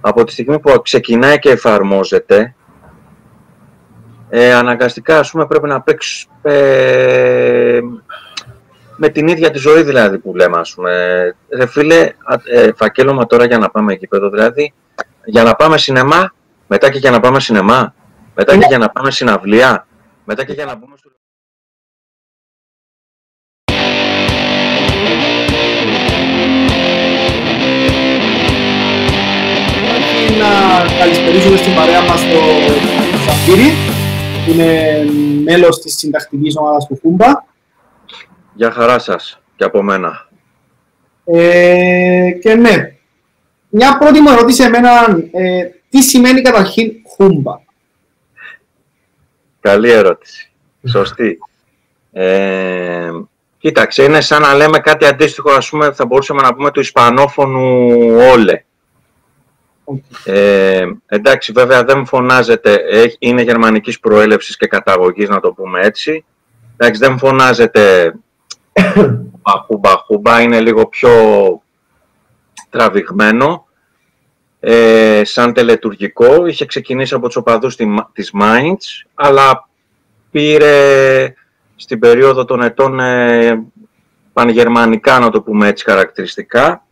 από τη στιγμή που ξεκινάει και εφαρμόζεται, ε, αναγκαστικά ας πούμε πρέπει να παίξει ε, με την ίδια τη ζωή δηλαδή που λέμε ας πούμε. Ρε φίλε, ε, φακέλωμα τώρα για να πάμε εκεί πέρα δηλαδή, για να πάμε σινεμά, μετά και για να πάμε σινεμά, μετά και ναι. για να πάμε συναυλία, μετά και για να μπούμε στο... να καλησπερίσουμε στην παρέα μας το Ζαφύρι, που είναι μέλος της συντακτικής ομάδας του Χούμπα. Γεια χαρά σας και από μένα. Ε, και ναι, μια πρώτη μου ερώτηση εμένα, ε, τι σημαίνει καταρχήν Χούμπα; Καλή ερώτηση. Σωστή. Ε, κοίταξε, είναι σαν να λέμε κάτι αντίστοιχο, ας πούμε, θα μπορούσαμε να πούμε του Ισπανόφωνου όλε. Ε, εντάξει, βέβαια δεν φωνάζεται, είναι γερμανικής προέλευσης και καταγωγής, να το πούμε έτσι. Εντάξει, δεν φωνάζεται μπαχούμπα, χούμπα, είναι λίγο πιο τραβηγμένο. Ε, σαν τελετουργικό, είχε ξεκινήσει από τους οπαδούς της Mainz, αλλά πήρε στην περίοδο των ετών ε, πανγερμανικά, να το πούμε έτσι χαρακτηριστικά,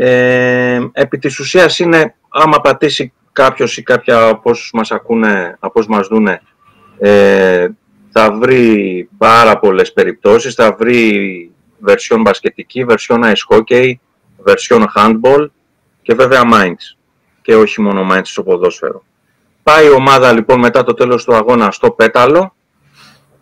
ε, επί της ουσίας είναι, άμα πατήσει κάποιος ή κάποια από όσους μας ακούνε, από όσους μας δούνε, ε, θα βρει πάρα πολλές περιπτώσεις, θα βρει βερσιόν μπασκετική, βερσιόν ice hockey, βερσιόν handball και βέβαια minds και όχι μόνο minds στο ποδόσφαιρο. Πάει η ομάδα λοιπόν μετά το τέλος του αγώνα στο πέταλο.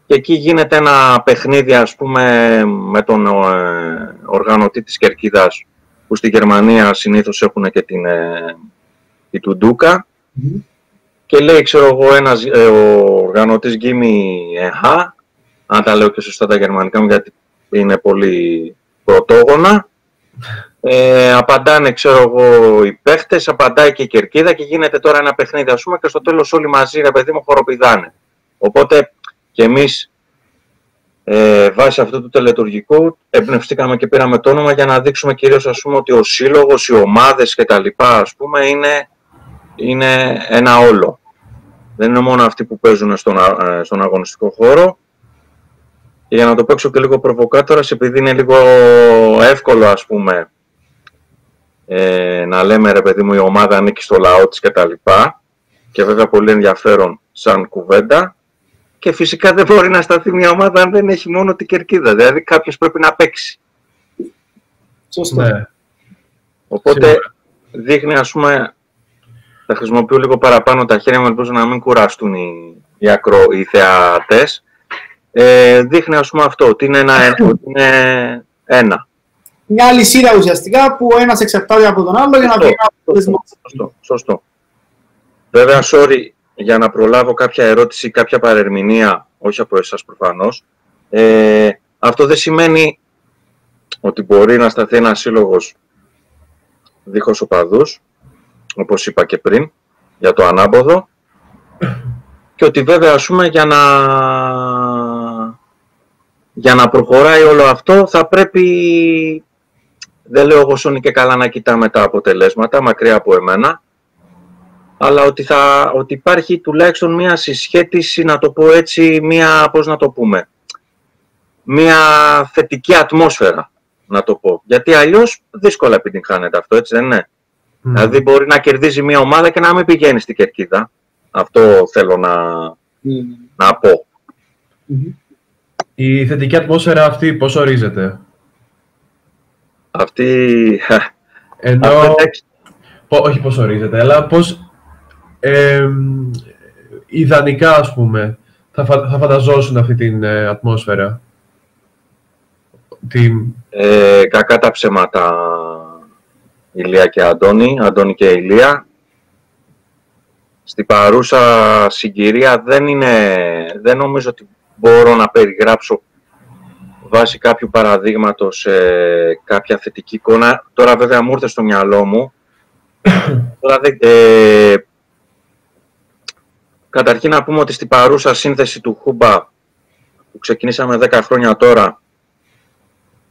Και εκεί γίνεται ένα παιχνίδι ας πούμε με τον ε, οργανωτή της Κερκίδας που στη Γερμανία συνήθως έχουν και την, ε, τη τουντουκα και λέει, ξέρω εγώ, ένας, ε, ο οργανωτής Γκίμι Εχά, αν τα λέω και σωστά τα γερμανικά μου γιατί είναι πολύ πρωτόγωνα, ε, απαντάνε, ξέρω εγώ, οι παίχτες, απαντάει και η κερκίδα και γίνεται τώρα ένα παιχνίδι, ας πούμε, και στο τέλος όλοι μαζί, ρε παιδί μου, χοροπηδάνε. Οπότε και εμείς ε, βάσει αυτού του τελετουργικού εμπνευστήκαμε και πήραμε το όνομα για να δείξουμε κυρίως ας πούμε ότι ο σύλλογος, οι ομάδες και τα λοιπά ας πούμε είναι, είναι ένα όλο. Δεν είναι μόνο αυτοί που παίζουν στον, ε, στον αγωνιστικό χώρο. Και για να το παίξω και λίγο προβοκάτορας, επειδή είναι λίγο εύκολο ας πούμε ε, να λέμε ρε παιδί μου η ομάδα ανήκει στο λαό της και τα λοιπά και βέβαια πολύ ενδιαφέρον σαν κουβέντα και φυσικά δεν μπορεί να σταθεί μια ομάδα αν δεν έχει μόνο την κερκίδα. Δηλαδή κάποιος πρέπει να παίξει. Σωστό. Ναι. Οπότε δείχνει, ας πούμε, θα χρησιμοποιώ λίγο παραπάνω τα χέρια μου, ελπίζω να μην κουραστούν οι, οι, ακρο, οι θεατές. Ε, δείχνει, ας πούμε, αυτό, ότι είναι ένα. ότι είναι ένα. Μια λυσίδα ουσιαστικά που ο ένας εξαρτάται από τον άλλο για να βγει ένα Σωστό, σωστό. Βέβαια, sorry, για να προλάβω κάποια ερώτηση ή κάποια παρερμηνία, όχι από εσάς προφανώς, ε, αυτό δεν σημαίνει ότι μπορεί να σταθεί ένας σύλλογος δίχως οπαδούς, όπως είπα και πριν, για το ανάποδο, και ότι βέβαια, ας πούμε, για να, για να προχωράει όλο αυτό, θα πρέπει, δεν λέω εγώ και καλά να κοιτάμε τα αποτελέσματα, μακριά από εμένα, αλλά ότι, θα, ότι υπάρχει τουλάχιστον μία συσχέτιση, να το πω έτσι, μία, πώς να το πούμε, μία θετική ατμόσφαιρα, να το πω. Γιατί αλλιώς δύσκολα επιτυγχάνεται αυτό, έτσι δεν είναι; Δηλαδή μπορεί να κερδίζει μία ομάδα και να μην πηγαίνει στην κερκίδα. Αυτό θέλω να, να πω. Η θετική ατμόσφαιρα αυτή πώς ορίζεται; Αυτή... Ενώ... όχι πώς ορίζεται, αλλά πώς ε, ιδανικά, ας πούμε, θα, θα φανταζόσουν αυτή την ε, ατμόσφαιρα. Την... Ε, κακά τα ψέματα, Ηλία και Αντώνη, Αντώνη και Ηλία. Στη παρούσα συγκυρία δεν είναι, δεν νομίζω ότι μπορώ να περιγράψω βάσει κάποιου παραδείγματος ε, κάποια θετική εικόνα. Τώρα βέβαια μου ήρθε στο μυαλό μου. Τώρα, ε, Καταρχήν να πούμε ότι στην παρούσα σύνθεση του Χούμπα που ξεκινήσαμε 10 χρόνια τώρα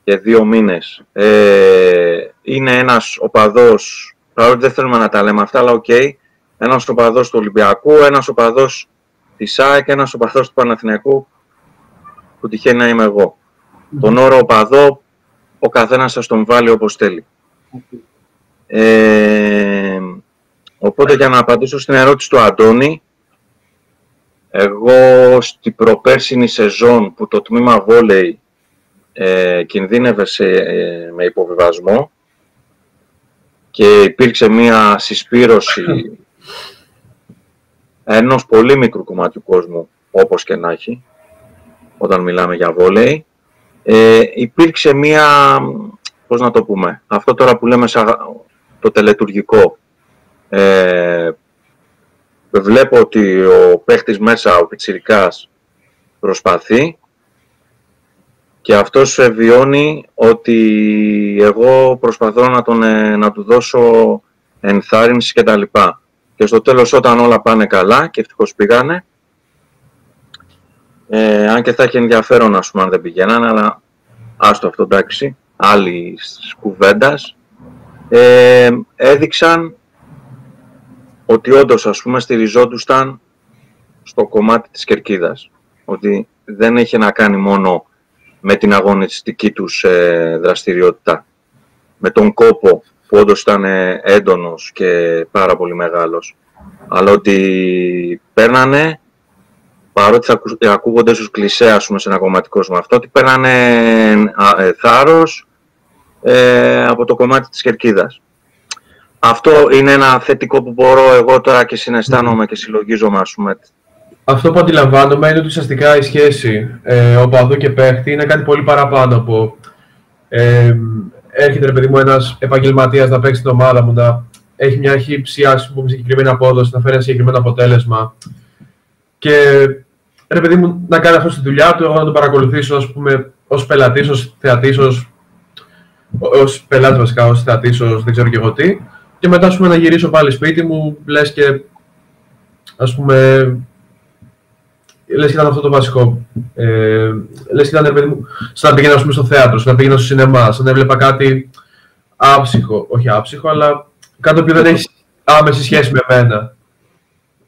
και δύο μήνες ε, είναι ένας οπαδός παρότι δεν θέλουμε να τα λέμε αυτά, αλλά OK, okay, ένας οπαδός του Ολυμπιακού, ένας οπαδός της ΑΕΚ, ένας οπαδός του Παναθηναϊκού, που τυχαίνει να είμαι εγώ. Τον όρο οπαδό, ο καθένας σας τον βάλει όπως θέλει. Ε, οπότε για να απαντήσω στην ερώτηση του Αντώνη, εγώ στην προπέρσινη σεζόν που το τμήμα βόλεϊ ε, κινδύνευε σε, ε, με υποβιβασμό και υπήρξε μία συσπήρωση ενός πολύ μικρού κομμάτιου κόσμου, όπως και να έχει, όταν μιλάμε για βόλεϊ, ε, υπήρξε μία, πώς να το πούμε, αυτό τώρα που λέμε σαν το τελετουργικό. Ε, βλέπω ότι ο παίχτης μέσα, ο Πιτσιρικάς, προσπαθεί και αυτός βιώνει ότι εγώ προσπαθώ να, τον, ε, να του δώσω ενθάρρυνση και τα λοιπά. Και στο τέλος όταν όλα πάνε καλά και ευτυχώς πήγανε, ε, αν και θα έχει ενδιαφέρον ας πούμε αν δεν πηγαίνανε, αλλά άστο αυτό εντάξει, άλλη κουβέντας, ε, έδειξαν ότι όντως ας πούμε στηριζόντουσαν στο κομμάτι της κερκίδας. Ότι δεν έχει να κάνει μόνο με την αγωνιστική τους ε, δραστηριότητα. Με τον κόπο που όντως ήταν ε, έντονος και πάρα πολύ μεγάλος. Αλλά ότι παίρνανε, παρότι θα ακούγονται στους κλισέ ας πούμε, σε ένα κομματικό με αυτό, ότι παίρνανε ε, θάρρος ε, από το κομμάτι της κερκίδας. Αυτό είναι ένα θετικό που μπορώ εγώ τώρα και συναισθάνομαι και συλλογίζομαι, ας πούμε. Αυτό που αντιλαμβάνομαι είναι ότι ουσιαστικά η σχέση ε, οπαδού και παίχτη είναι κάτι πολύ παραπάνω από ε, έρχεται, ρε παιδί μου, ένας επαγγελματίας να παίξει την ομάδα μου, να έχει μια χύψη, ας πούμε, συγκεκριμένη απόδοση, να φέρει ένα συγκεκριμένο αποτέλεσμα και ρε παιδί μου να κάνει αυτό στη δουλειά του, εγώ να τον παρακολουθήσω, ας πούμε, ως πελατής, ως θεατής, ως, ως πελάτης βασικά, ως θεατής, ως δεν ξέρω και εγώ τι και μετά ας πούμε, να γυρίσω πάλι σπίτι μου, λες και ας πούμε, λες και ήταν αυτό το βασικό. Ε, λες και ήταν, παιδί μου, σαν να πήγαινα πούμε, στο θέατρο, σαν να πήγαινα στο σινεμά, σαν να έβλεπα κάτι άψυχο, όχι άψυχο, αλλά κάτι το οποίο δεν έχει άμεση σχέση με μένα.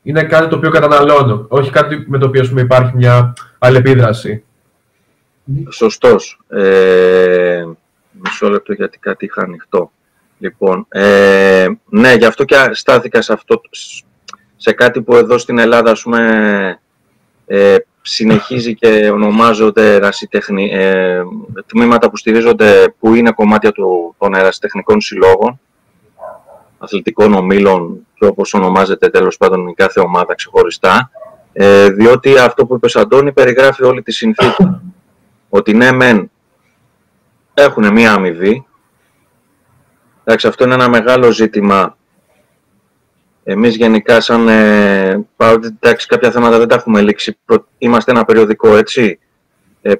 Είναι κάτι το οποίο καταναλώνω, όχι κάτι με το οποίο πούμε, υπάρχει μια αλληλεπίδραση. Σωστός. Ε, μισό λεπτό γιατί κάτι είχα ανοιχτό. Λοιπόν, ε, ναι, γι' αυτό και στάθηκα σε, αυτό, σε κάτι που εδώ στην Ελλάδα, ας πούμε, ε, συνεχίζει και ονομάζονται ερασιτεχνη, ε, τμήματα που στηρίζονται, που είναι κομμάτια του, των ερασιτεχνικών συλλόγων, αθλητικών ομίλων και όπως ονομάζεται τέλος πάντων η κάθε ομάδα ξεχωριστά, ε, διότι αυτό που είπε Αντώνη περιγράφει όλη τη συνθήκη. Ότι ναι, μεν έχουν μία αμοιβή, Εντάξει, αυτό είναι ένα μεγάλο ζήτημα. Εμείς γενικά σαν ε, παρότι εντάξει, κάποια θέματα δεν τα έχουμε λήξει, είμαστε ένα περιοδικό έτσι. Ε,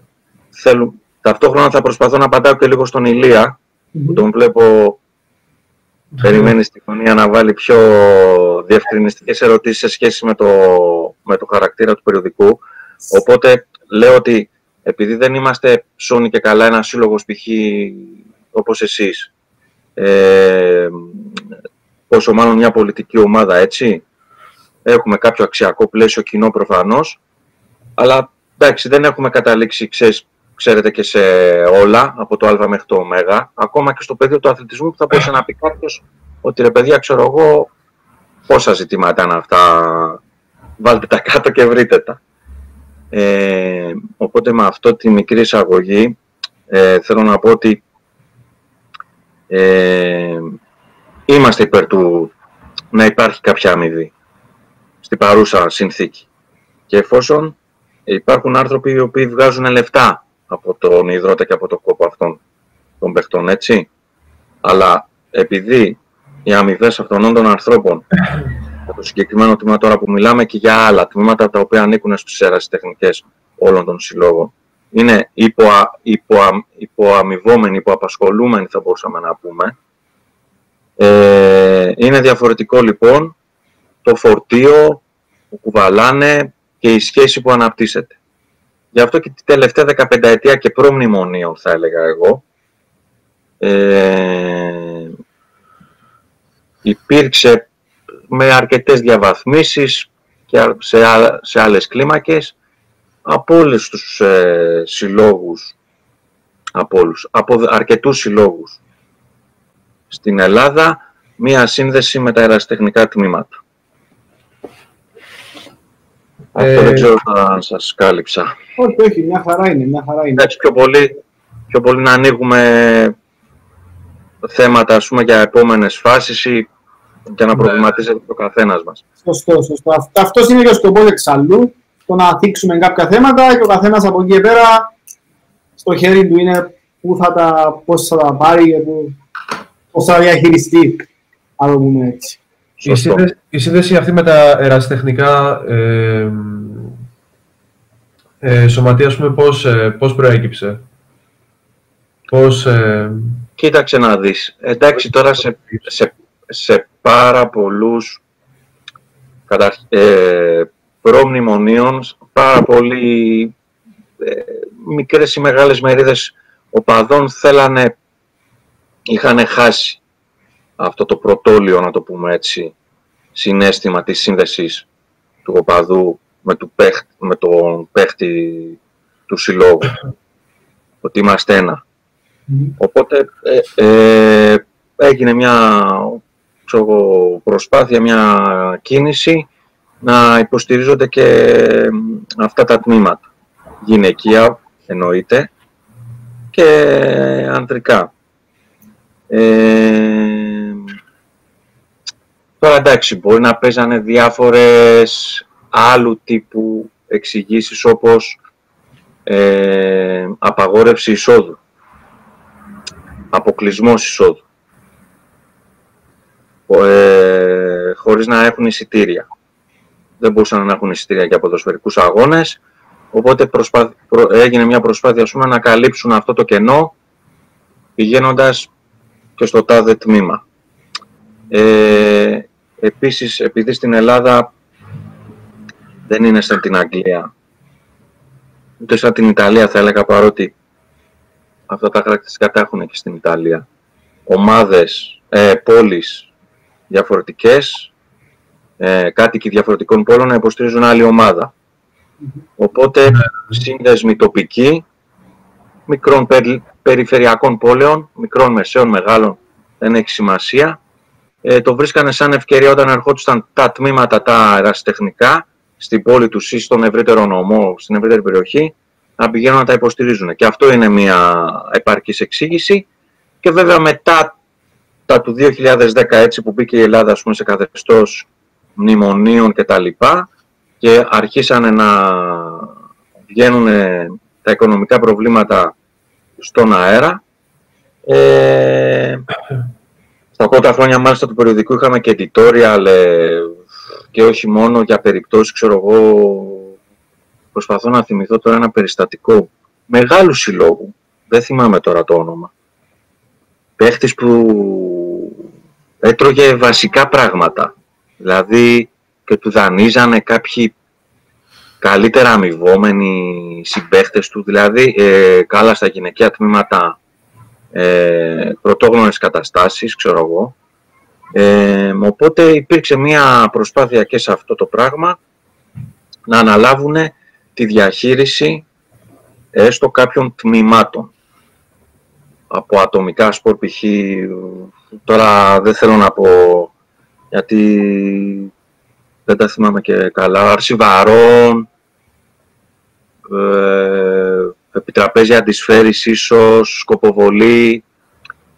θέλω, ταυτόχρονα θα προσπαθώ να απαντάω και λίγο στον Ηλία, που τον βλέπω περιμένει στη φωνία να βάλει πιο διευκρινιστικές ερωτήσεις σε σχέση με το, με το χαρακτήρα του περιοδικού. Οπότε λέω ότι επειδή δεν είμαστε σώνη και καλά ένας σύλλογος π.χ. όπως εσείς, ε, πόσο μάλλον μια πολιτική ομάδα, έτσι. Έχουμε κάποιο αξιακό πλαίσιο κοινό προφανώς, αλλά εντάξει, δεν έχουμε καταλήξει, ξέρετε, και σε όλα, από το α μέχρι το ω, ακόμα και στο πεδίο του αθλητισμού που θα μπορούσε να πει κάποιος ότι ρε παιδιά, ξέρω εγώ, πόσα ζητήματα είναι αυτά, βάλτε τα κάτω και βρείτε τα. Ε, οπότε με αυτό τη μικρή εισαγωγή ε, θέλω να πω ότι ε, είμαστε υπέρ του να υπάρχει κάποια αμοιβή στην παρούσα συνθήκη. Και εφόσον υπάρχουν άνθρωποι οι οποίοι βγάζουν λεφτά από τον υδρότα και από το κόπο αυτών των παιχτών, έτσι. Αλλά επειδή οι αμοιβές αυτών των ανθρώπων, για το συγκεκριμένο τμήμα τώρα που μιλάμε και για άλλα τμήματα τα οποία ανήκουν στους τεχνικές όλων των συλλόγων, είναι υποα, υποα, υποαμοιβόμενοι, υποαπασχολούμενοι θα μπορούσαμε να πούμε. Ε, είναι διαφορετικό λοιπόν το φορτίο που κουβαλάνε και η σχέση που αναπτύσσεται. Γι' αυτό και τη τελευταία 15 ετία και προμνημονίων θα έλεγα εγώ, ε, υπήρξε με αρκετές διαβαθμίσεις και σε, σε άλλες κλίμακες από όλους τους ε, συλλόγους, από, όλους, από αρκετούς συλλόγους στην Ελλάδα, μία σύνδεση με τα ερασιτεχνικά τμήματα. Αυτό δεν ε, ξέρω αν σας κάλυψα. Όχι, όχι, μια χαρά είναι, μια χαρά είναι. Έτσι πιο πολύ, πιο πολύ να ανοίγουμε θέματα ας πούμε, για επόμενες φάσεις ή για να ναι. προβληματίζεται ο καθένας μας. Σωστό, σωστό. Αυτό είναι και ο σκοπός εξαλλού, το να θίξουμε κάποια θέματα και ο καθένας από εκεί και πέρα στο χέρι του είναι πού θα τα, πώς θα τα πάρει και πώς θα διαχειριστεί, αν το πούμε έτσι. Η σύνδεση, η σύνδεση, αυτή με τα ερασιτεχνικά ε, ε, σωματεία, πούμε, πώς, ε, πώς προέκυψε; Πώς, ε... Κοίταξε να δεις. Εντάξει, τώρα σε, σε, σε πάρα πολλούς καταρχ, ε, προμνημονίων, πάρα πολλοί ε, μικρές ή μεγάλες μερίδες οπαδών θέλανε, είχαν χάσει αυτό το πρωτόλιο, να το πούμε έτσι, συνέστημα της σύνδεσης του οπαδού με, του με τον παίχτη του συλλόγου. Ότι είμαστε ένα. Οπότε ε, ε, έγινε μια προσπάθεια, μια κίνηση να υποστηρίζονται και αυτά τα τμήματα. Γυναικεία εννοείται και ανδρικά. Ε, τώρα εντάξει, μπορεί να παίζανε διάφορες άλλου τύπου εξηγήσεις όπως ε, απαγόρευση εισόδου, αποκλεισμός εισόδου, ε, χωρίς να έχουν εισιτήρια. Δεν μπορούσαν να έχουν εισιτήρια για ποδοσφαιρικούς αγώνες, οπότε έγινε μια προσπάθεια πούμε, να καλύψουν αυτό το κενό πηγαίνοντας και στο τάδε τμήμα. Ε, επίσης, επειδή στην Ελλάδα δεν είναι σαν την Αγγλία, ούτε σαν την Ιταλία θα έλεγα, παρότι αυτά τα χαρακτηριστικά τα έχουν και στην Ιταλία. Ομάδες, ε, πόλεις διαφορετικές, ε, κάτοικοι διαφορετικών πόλων να υποστηρίζουν άλλη ομάδα. Οπότε, ναι. σύνδεσμοι τοπικοί, μικρών περιφερειακών πόλεων, μικρών, μεσαίων, μεγάλων, δεν έχει σημασία. Ε, το βρίσκανε σαν ευκαιρία όταν ερχόντουσαν τα τμήματα τα ερασιτεχνικά στην πόλη τους ή στον ευρύτερο νομό, στην ευρύτερη περιοχή, να πηγαίνουν να τα υποστηρίζουν. Και αυτό είναι μια επαρκής εξήγηση. Και βέβαια μετά τα του 2010 έτσι που μπήκε η Ελλάδα πούμε, σε καθεστώς μνημονίων και τα λοιπά και αρχίσανε να βγαίνουν τα οικονομικά προβλήματα στον αέρα. Ε, στα πρώτα χρόνια μάλιστα του περιοδικού είχαμε και editorial ε, και όχι μόνο για περιπτώσεις, ξέρω εγώ, προσπαθώ να θυμηθώ τώρα ένα περιστατικό μεγάλου συλλόγου, δεν θυμάμαι τώρα το όνομα, παίχτης που έτρωγε βασικά πράγματα, δηλαδή και του δανείζανε κάποιοι καλύτερα αμοιβόμενοι συμπαίχτες του, δηλαδή ε, καλά στα γυναικεία τμήματα ε, πρωτόγνωρες καταστάσεις, ξέρω εγώ. Ε, οπότε υπήρξε μια προσπάθεια και σε αυτό το πράγμα να αναλάβουν τη διαχείριση έστω κάποιων τμήματων από ατομικά σπορ π.χ. Τώρα δεν θέλω να πω γιατί δεν τα θυμάμαι και καλά, αρσιβαρών, ε, επιτραπέζια αντισφαίρης ίσως, σκοποβολή.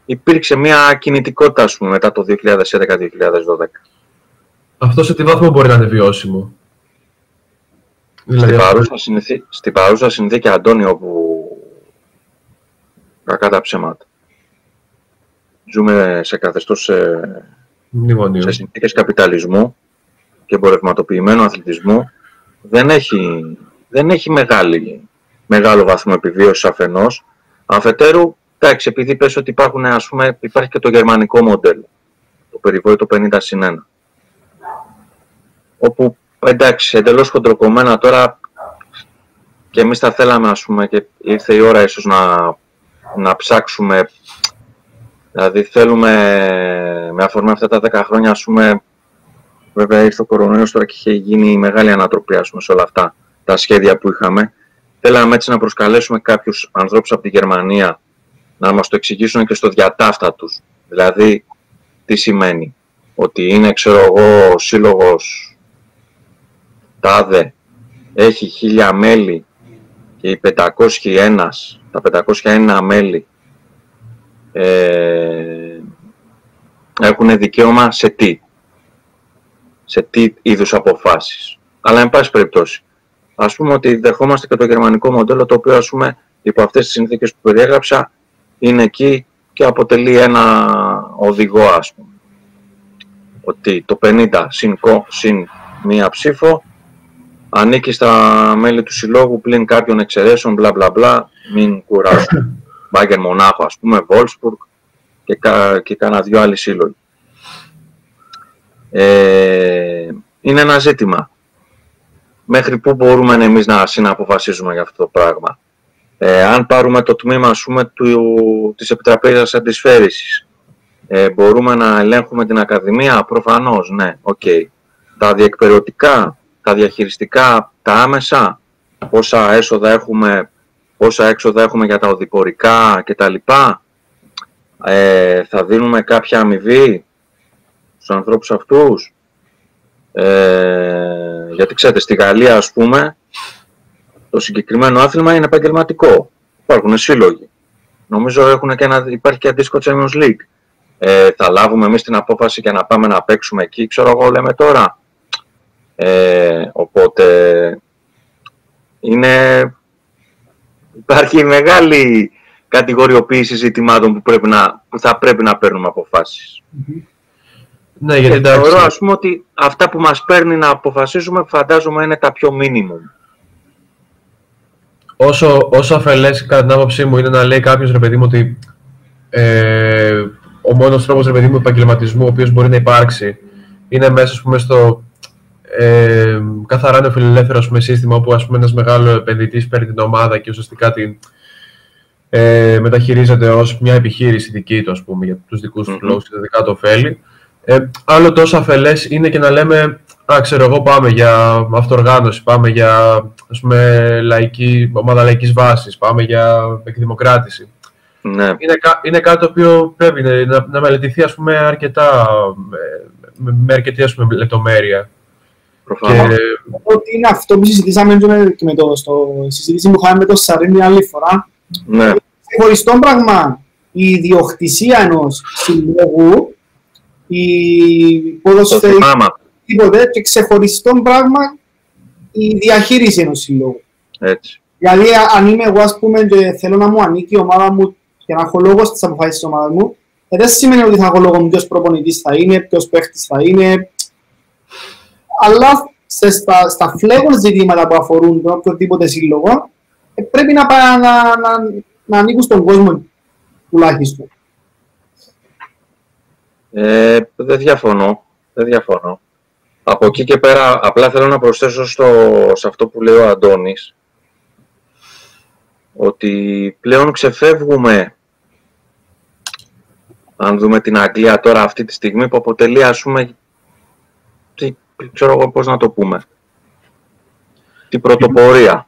Υπήρξε μια κινητικότητα, ας πούμε, μετά το 2011-2012. Αυτό σε τι βαθμό μπορεί να είναι βιώσιμο; Δηλαδή, στην, παρούσα συνθήκη, στην παρούσα συνθήκη, Αντώνιο, που κακά τα ψέματα. Ζούμε σε καθεστώς ε, σε, σε συνθήκες καπιταλισμού και εμπορευματοποιημένου αθλητισμού. Δεν έχει, δεν έχει μεγάλη μεγάλο βαθμό επιβίωσης αφενός. Αφετέρου, εντάξει, επειδή πες ότι υπάρχουν, ας πούμε, υπάρχει και το γερμανικό μοντέλο, το περιβόητο 50 συν 1. Όπου, εντάξει, εντελώς χοντροκομμένα τώρα και εμείς θα θέλαμε, ας πούμε, και ήρθε η ώρα ίσως να, να ψάξουμε Δηλαδή θέλουμε με αφορμή αυτά τα 10 χρόνια, ας πούμε, βέβαια ήρθε ο κορονοϊός τώρα και είχε γίνει μεγάλη ανατροπή ας πούμε, σε όλα αυτά τα σχέδια που είχαμε. Θέλαμε έτσι να προσκαλέσουμε κάποιους ανθρώπους από τη Γερμανία να μας το εξηγήσουν και στο διατάφτα τους. Δηλαδή, τι σημαίνει. Ότι είναι, ξέρω εγώ, ο σύλλογος ΤΑΔΕ, έχει χίλια μέλη και οι 501, τα 501 μέλη ε, έχουν δικαίωμα σε τι; Σε τι είδους αποφάσεις. Αλλά, εν πάση περιπτώσει, ας πούμε ότι δεχόμαστε και το γερμανικό μοντέλο, το οποίο, ας πούμε, υπό αυτές τις συνθήκες που περιέγραψα, είναι εκεί και αποτελεί ένα οδηγό, ας πούμε. Ότι το 50 συν, συν μία ψήφο ανήκει στα μέλη του συλλόγου πλην κάποιων εξαιρέσεων, μπλα μπλα μπλα, μην κουράσουν. Μπάγκερ Μονάχο, ας πούμε, Βόλσπουργκ και, κα, και κάνα δυο άλλοι σύλλογοι. Ε, είναι ένα ζήτημα. Μέχρι πού μπορούμε εμείς να συναποφασίζουμε για αυτό το πράγμα. Ε, αν πάρουμε το τμήμα ας πούμε, του, της Επιτραπέζας Αντισφαίρησης, ε, μπορούμε να ελέγχουμε την Ακαδημία, προφανώς, ναι, ok. Okay. Τα διεκπαιρεωτικά, τα διαχειριστικά, τα άμεσα, πόσα έσοδα έχουμε, πόσα έξοδα έχουμε για τα οδηπορικά κτλ. Ε, θα δίνουμε κάποια αμοιβή στους ανθρώπους αυτούς. Ε, γιατί ξέρετε, στη Γαλλία ας πούμε, το συγκεκριμένο άθλημα είναι επαγγελματικό. Υπάρχουν σύλλογοι. Νομίζω έχουν και ένα, υπάρχει και αντίστοιχο Champions League. Ε, θα λάβουμε εμείς την απόφαση για να πάμε να παίξουμε εκεί, ξέρω εγώ, λέμε τώρα. Ε, οπότε είναι, υπάρχει μεγάλη κατηγοριοποίηση ζητημάτων που, πρέπει να, που θα πρέπει να παίρνουμε αποφάσεις. Mm-hmm. Ναι, γιατί και θεωρώ ας πούμε ότι αυτά που μας παίρνει να αποφασίζουμε φαντάζομαι είναι τα πιο minimum όσο, όσο αφελές κατά την άποψή μου είναι να λέει κάποιος ρε παιδί μου ότι ε, ο μόνος τρόπος ρε παιδί μου επαγγελματισμού ο οποίος μπορεί να υπάρξει είναι μέσα ας πούμε, στο ε, καθαρά νεοφιλελεύθερο πούμε, σύστημα όπου ας πούμε, ένας μεγάλος επενδυτής παίρνει την ομάδα και ουσιαστικά την ε, μεταχειρίζεται ως μια επιχείρηση δική του ας πούμε, για τους δικούς τους mm-hmm. λόγους και τα δικά του ωφέλη. Ε, άλλο τόσο αφελές είναι και να λέμε Α, ξέρω εγώ, πάμε για αυτοργάνωση, πάμε για ας πούμε, λαϊκή, ομάδα λαϊκής βάσης, πάμε για εκδημοκράτηση. Ναι. Είναι, είναι κάτι το οποίο πρέπει να, να μελετηθεί ας πούμε, αρκετά, με, με αρκετή ας πούμε, λεπτομέρεια. Προφανώς. Και... Ότι είναι αυτό που συζητήσαμε και με το στο συζήτηση που είχαμε με το Σαρίνη άλλη φορά. Ναι. Χωριστό πράγμα η ιδιοκτησία ενός συλλόγου, η ποδοσφαιρική τίποτε και ξεχωριστό πράγμα η διαχείριση ενός συλλόγου. Έτσι. Δηλαδή, αν είμαι εγώ, ας πούμε, και θέλω να μου ανήκει η ομάδα μου και να έχω λόγο στις αποφάσεις της ομάδας μου, ε, δεν σημαίνει ότι θα έχω λόγο ποιος προπονητής θα είναι, ποιος παίχτης θα είναι. Αλλά σε, στα, στα φλέγον ζητήματα που αφορούν τον οποιοδήποτε σύλλογο, ε, πρέπει να, να, να, να ανήκουν στον κόσμο τουλάχιστον. Ε, δεν διαφωνώ. Δεν διαφωνώ. Από εκεί και πέρα, απλά θέλω να προσθέσω στο, σε αυτό που λέει ο Αντώνης, ότι πλέον ξεφεύγουμε, αν δούμε την Αγγλία τώρα αυτή τη στιγμή, που αποτελεί, ας πούμε, τι, ξέρω εγώ πώς να το πούμε, την πρωτοπορία.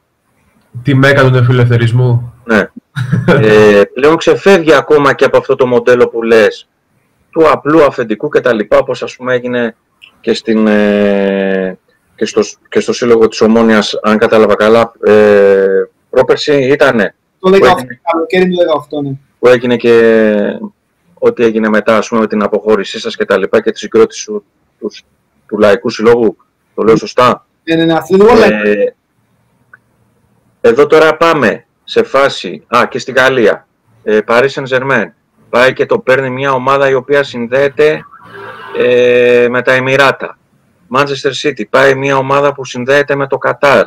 Τι μέκα του φιλελευθερισμού. Ναι. ε, πλέον ξεφεύγει ακόμα και από αυτό το μοντέλο που λες, του απλού αφεντικού και τα λοιπά, όπως ας πούμε έγινε και, στην, ε, και, στο, και στο Σύλλογο της Ομόνιας, αν κατάλαβα καλά, ε, πρόπερση ήτανε. Το 18, καλοκαίρι του 18, ναι. Που έγινε και ό,τι έγινε μετά, ας πούμε, με την αποχώρησή σας και τα λοιπά και τη συγκρότηση του, του, του Λαϊκού Συλλόγου. Το λέω σωστά; Ναι, ναι, ναι, αυτή ε, Εδώ τώρα πάμε σε φάση, α, και στη Γαλλία, ε, Paris Saint-Germain, πάει και το παίρνει μια ομάδα η οποία συνδέεται ε, με τα Εμμυράτα. Manchester City πάει μια ομάδα που συνδέεται με το Κατάρ.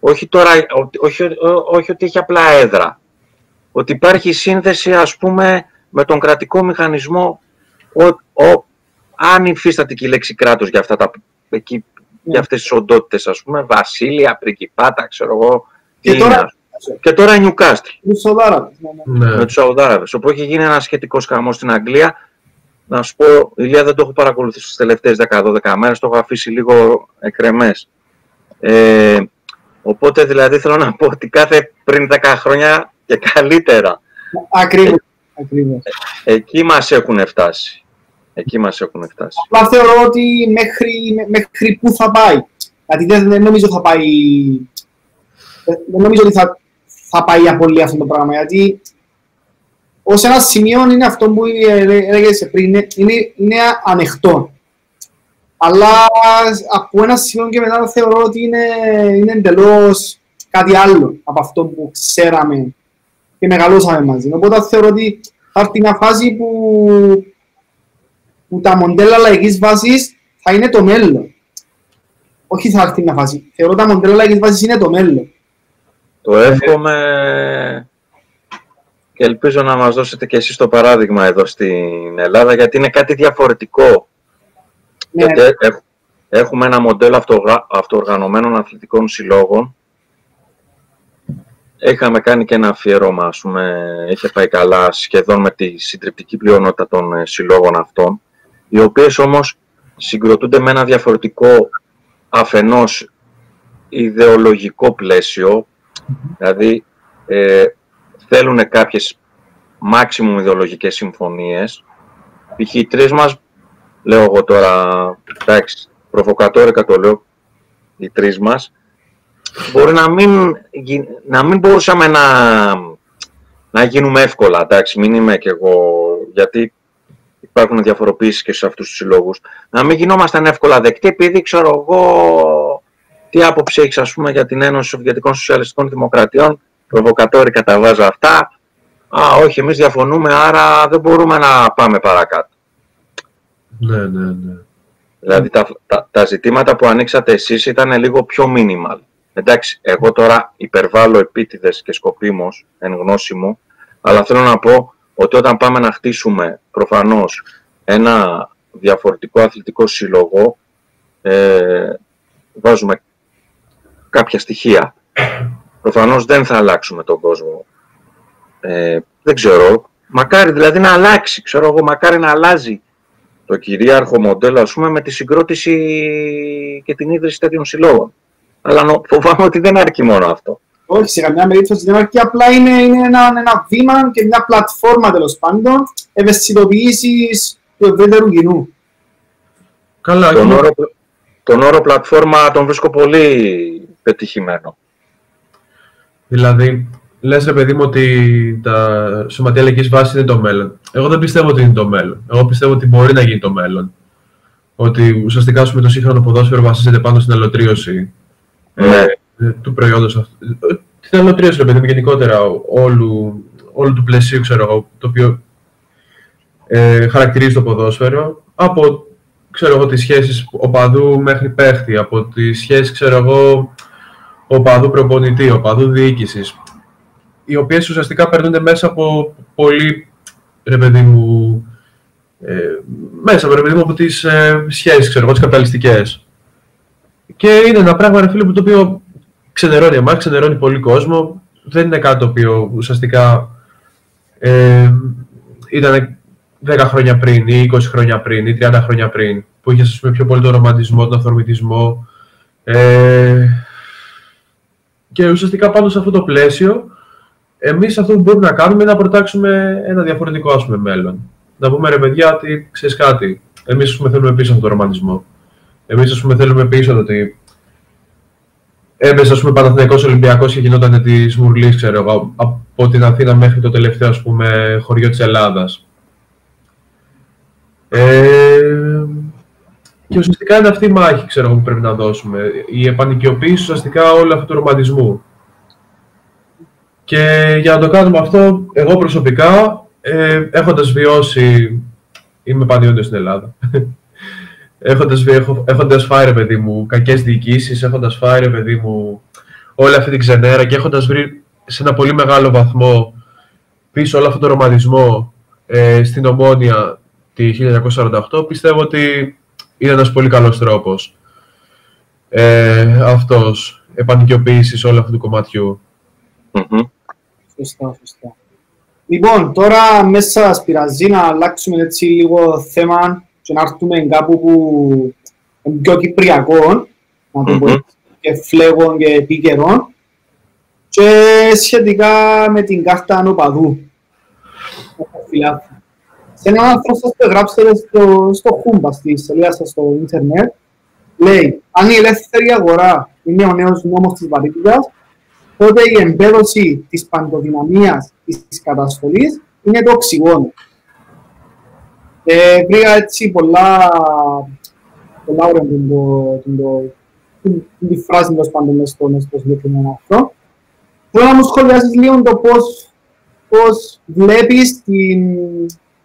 Όχι, τώρα, όχι, όχι ότι έχει απλά έδρα. Ότι υπάρχει σύνδεση ας πούμε με τον κρατικό μηχανισμό ο, ο, αν υφίσταται και η λέξη κράτος για, αυτά τα, εκεί, για αυτές τις οντότητες ας πούμε, βασίλεια, πρικυπάτα, ξέρω εγώ. Και τώρα και τώρα η Newcastle. Τους Σαουδάραβες, ναι, ναι. Ναι. με τους Σαουδάραβες, όπου έχει γίνει ένας σχετικός χαμός στην Αγγλία. Να σου πω, Ηλία, δεν το έχω παρακολουθήσει τις τελευταίες 10-12 μέρες, το έχω αφήσει λίγο εκρεμές. Ε, οπότε δηλαδή θέλω να πω ότι κάθε πριν 10 χρόνια και καλύτερα, Ακριβώς. Ακριβώς. εκεί μας έχουν φτάσει. Εκεί μας έχουν φτάσει. Απλά θεωρώ ότι μέχρι, μέ- μέχρι πού θα πάει. Γιατί δεν, δεν νομίζω θα πάει. Δεν, δεν νομίζω ότι θα, θα πάει για πολύ αυτό το πράγμα. Γιατί ως ένα σημείο είναι αυτό που έλεγε πριν, είναι, είναι, είναι ανοιχτό. Αλλά από ένα σημείο και μετά θεωρώ ότι είναι, είναι εντελώς κάτι άλλο από αυτό που ξέραμε και μεγαλώσαμε μαζί. Οπότε θεωρώ ότι θα έρθει μια φάση που που τα μοντέλα λαϊκής βάσης θα είναι το μέλλον. Όχι θα έρθει μια φάση. Θεωρώ τα μοντέλα λαϊκής βάσης είναι το μέλλον. Το εύχομαι και ελπίζω να μας δώσετε και εσείς το παράδειγμα εδώ στην Ελλάδα, γιατί είναι κάτι διαφορετικό. Ναι, Γιατί έχ- έχουμε ένα μοντέλο αυτογρα- αυτοοργανωμένων αθλητικών συλλόγων. Είχαμε κάνει και ένα αφιέρωμα, ας πούμε, είχε πάει καλά σχεδόν με τη συντριπτική πλειονότητα των ε, συλλόγων αυτών, οι οποίες όμως συγκροτούνται με ένα διαφορετικό αφενός ιδεολογικό πλαίσιο, δηλαδή ε, θέλουν κάποιες maximum ιδεολογικές συμφωνίες. Π.χ. οι τρεις μας, λέω εγώ τώρα, εντάξει, προβοκατόρικα το λέω, οι τρεις μας, μπορεί να μην, γι- να μην μπορούσαμε να, να γίνουμε εύκολα, εντάξει, μην είμαι κι εγώ, γιατί υπάρχουν διαφοροποίησεις και σε αυτούς τους συλλόγους, να μην γινόμασταν εύκολα δεκτοί, επειδή ξέρω εγώ τι άποψη έχεις ας πούμε για την Ένωση Σοβιετικών Σοσιαλιστικών Δημοκρατιών, προβοκατόρικα τα βάζω αυτά, α όχι εμείς διαφωνούμε άρα δεν μπορούμε να πάμε παρακάτω. Ναι, ναι, ναι. Δηλαδή τα, τα, τα ζητήματα που ανοίξατε εσείς ήταν λίγο πιο minimal. Εντάξει, εγώ τώρα υπερβάλλω επίτηδες και σκοπίμως εν γνώση μου, αλλά θέλω να πω ότι όταν πάμε να χτίσουμε προφανώς ένα διαφορετικό αθλητικό σύλλογο, ε, βάζουμε κάποια στοιχεία. Προφανώς δεν θα αλλάξουμε τον κόσμο. Ε, δεν ξέρω. Μακάρι δηλαδή να αλλάξει. Ξέρω εγώ, μακάρι να αλλάζει το κυρίαρχο μοντέλο, ας πούμε, με τη συγκρότηση και την ίδρυση τέτοιων συλλόγων. Αλλά νο- φοβάμαι ότι δεν αρκεί μόνο αυτό. Όχι, σε καμιά περίπτωση δεν αρκεί. Απλά είναι, είναι ένα, ένα βήμα και μια πλατφόρμα τέλος πάντων ευαισθητοποίηση του ευρύτερου κοινού. Καλά, Τον και- όρο, τον όρο πλατφόρμα τον βρίσκω πολύ πετυχημένο. Δηλαδή, λες ρε παιδί μου ότι τα σωματεία λαϊκής βάσης είναι το μέλλον. Εγώ δεν πιστεύω ότι είναι το μέλλον. Εγώ πιστεύω ότι μπορεί να γίνει το μέλλον. Ότι ουσιαστικά ας πούμε, το σύγχρονο ποδόσφαιρο βασίζεται πάνω στην αλωτρίωση Ναι. ε, του προϊόντος αυτού. Ε, Την αλωτρίωση, ρε παιδί μου, γενικότερα όλου, όλου του πλαισίου, ξέρω εγώ, το οποίο ε, χαρακτηρίζει το ποδόσφαιρο. Από ξέρω εγώ, τις σχέσεις οπαδού μέχρι παίχτη, από τις σχέσεις, ξέρω εγώ, οπαδού προπονητή, οπαδού διοίκησης, οι οποίες ουσιαστικά περνούν μέσα από πολύ, ρε παιδί μου, ε, μέσα ρε παιδί μου, από τις ε, σχέσεις, ξέρω εγώ, τις καπιταλιστικές. Και είναι ένα πράγμα, ρε φίλε, που το οποίο ξενερώνει εμάς, ξενερώνει πολύ κόσμο. Δεν είναι κάτι το οποίο ουσιαστικά ε, ήταν 10 χρόνια πριν ή 20 χρόνια πριν ή 30 χρόνια πριν, που είχε ας πούμε, πιο πολύ τον ρομαντισμό, τον αυθορμητισμό. Ε, και ουσιαστικά πάνω σε αυτό το πλαίσιο, εμείς αυτό που μπορούμε να κάνουμε είναι να προτάξουμε ένα διαφορετικό ας πούμε, μέλλον. Να πούμε ρε παιδιά ότι ξέρεις κάτι, εμείς ας πούμε, θέλουμε πίσω από τον ρομαντισμό. Εμείς ας πούμε, θέλουμε πίσω το ότι έπαιζε ας πούμε Παναθηναϊκός Ολυμπιακός και γινόταν τη Μουρλής, ξέρω εγώ, από την Αθήνα μέχρι το τελευταίο ας πούμε, χωριό της Ελλάδας. Ε, και ουσιαστικά είναι αυτή η μάχη ξέρω, εγώ, που πρέπει να δώσουμε. Η επανοικιοποίηση ουσιαστικά όλου αυτού του ρομαντισμού. Και για να το κάνουμε αυτό, εγώ προσωπικά, ε, έχοντας βιώσει, είμαι πανιόντιος στην Ελλάδα, έχοντας, βι- έχω- έχοντας φάει, ρε παιδί μου, κακές διοικήσεις, έχοντας φάει, ρε παιδί μου, όλη αυτή την ξενέρα και έχοντας βρει σε ένα πολύ μεγάλο βαθμό πίσω όλο αυτό το ρομαντισμό ε, στην Ομόνια τη 1948, πιστεύω ότι είναι ένας πολύ καλός τρόπος ε, αυτός επανοικιοποίησης όλου αυτού του κομματιού. Μμμ. Σωστά, σωστά. Λοιπόν, τώρα μέσα σας πειραζεί να αλλάξουμε έτσι λίγο θέμα και να έρθουμε κάπου που είναι πιο κυπριακό, να το πω Μμμ. έτσι, και φλέγων και επίκαιρων και σχετικά με την κάρτα ανωπαδού. Σε έναν άνθρωπο σας το γράψετε στο, στο Χούμπα, στη σελίδα σας στο ίντερνετ, λέει, αν η ελεύθερη αγορά είναι ο νέος νόμος της βαρύτητας, τότε η εμπέδωση της παντοδυναμίας της καταστολής είναι το οξυγόνο. Ε, βρήκα έτσι πολλά, πολλά ωραία την, το, την, το, την, την φράση τέλος πάντων μες στο, μες στο συγκεκριμένο αυτό. Θέλω να μου σχολιάσεις λίγο το πώς, πώς βλέπεις την,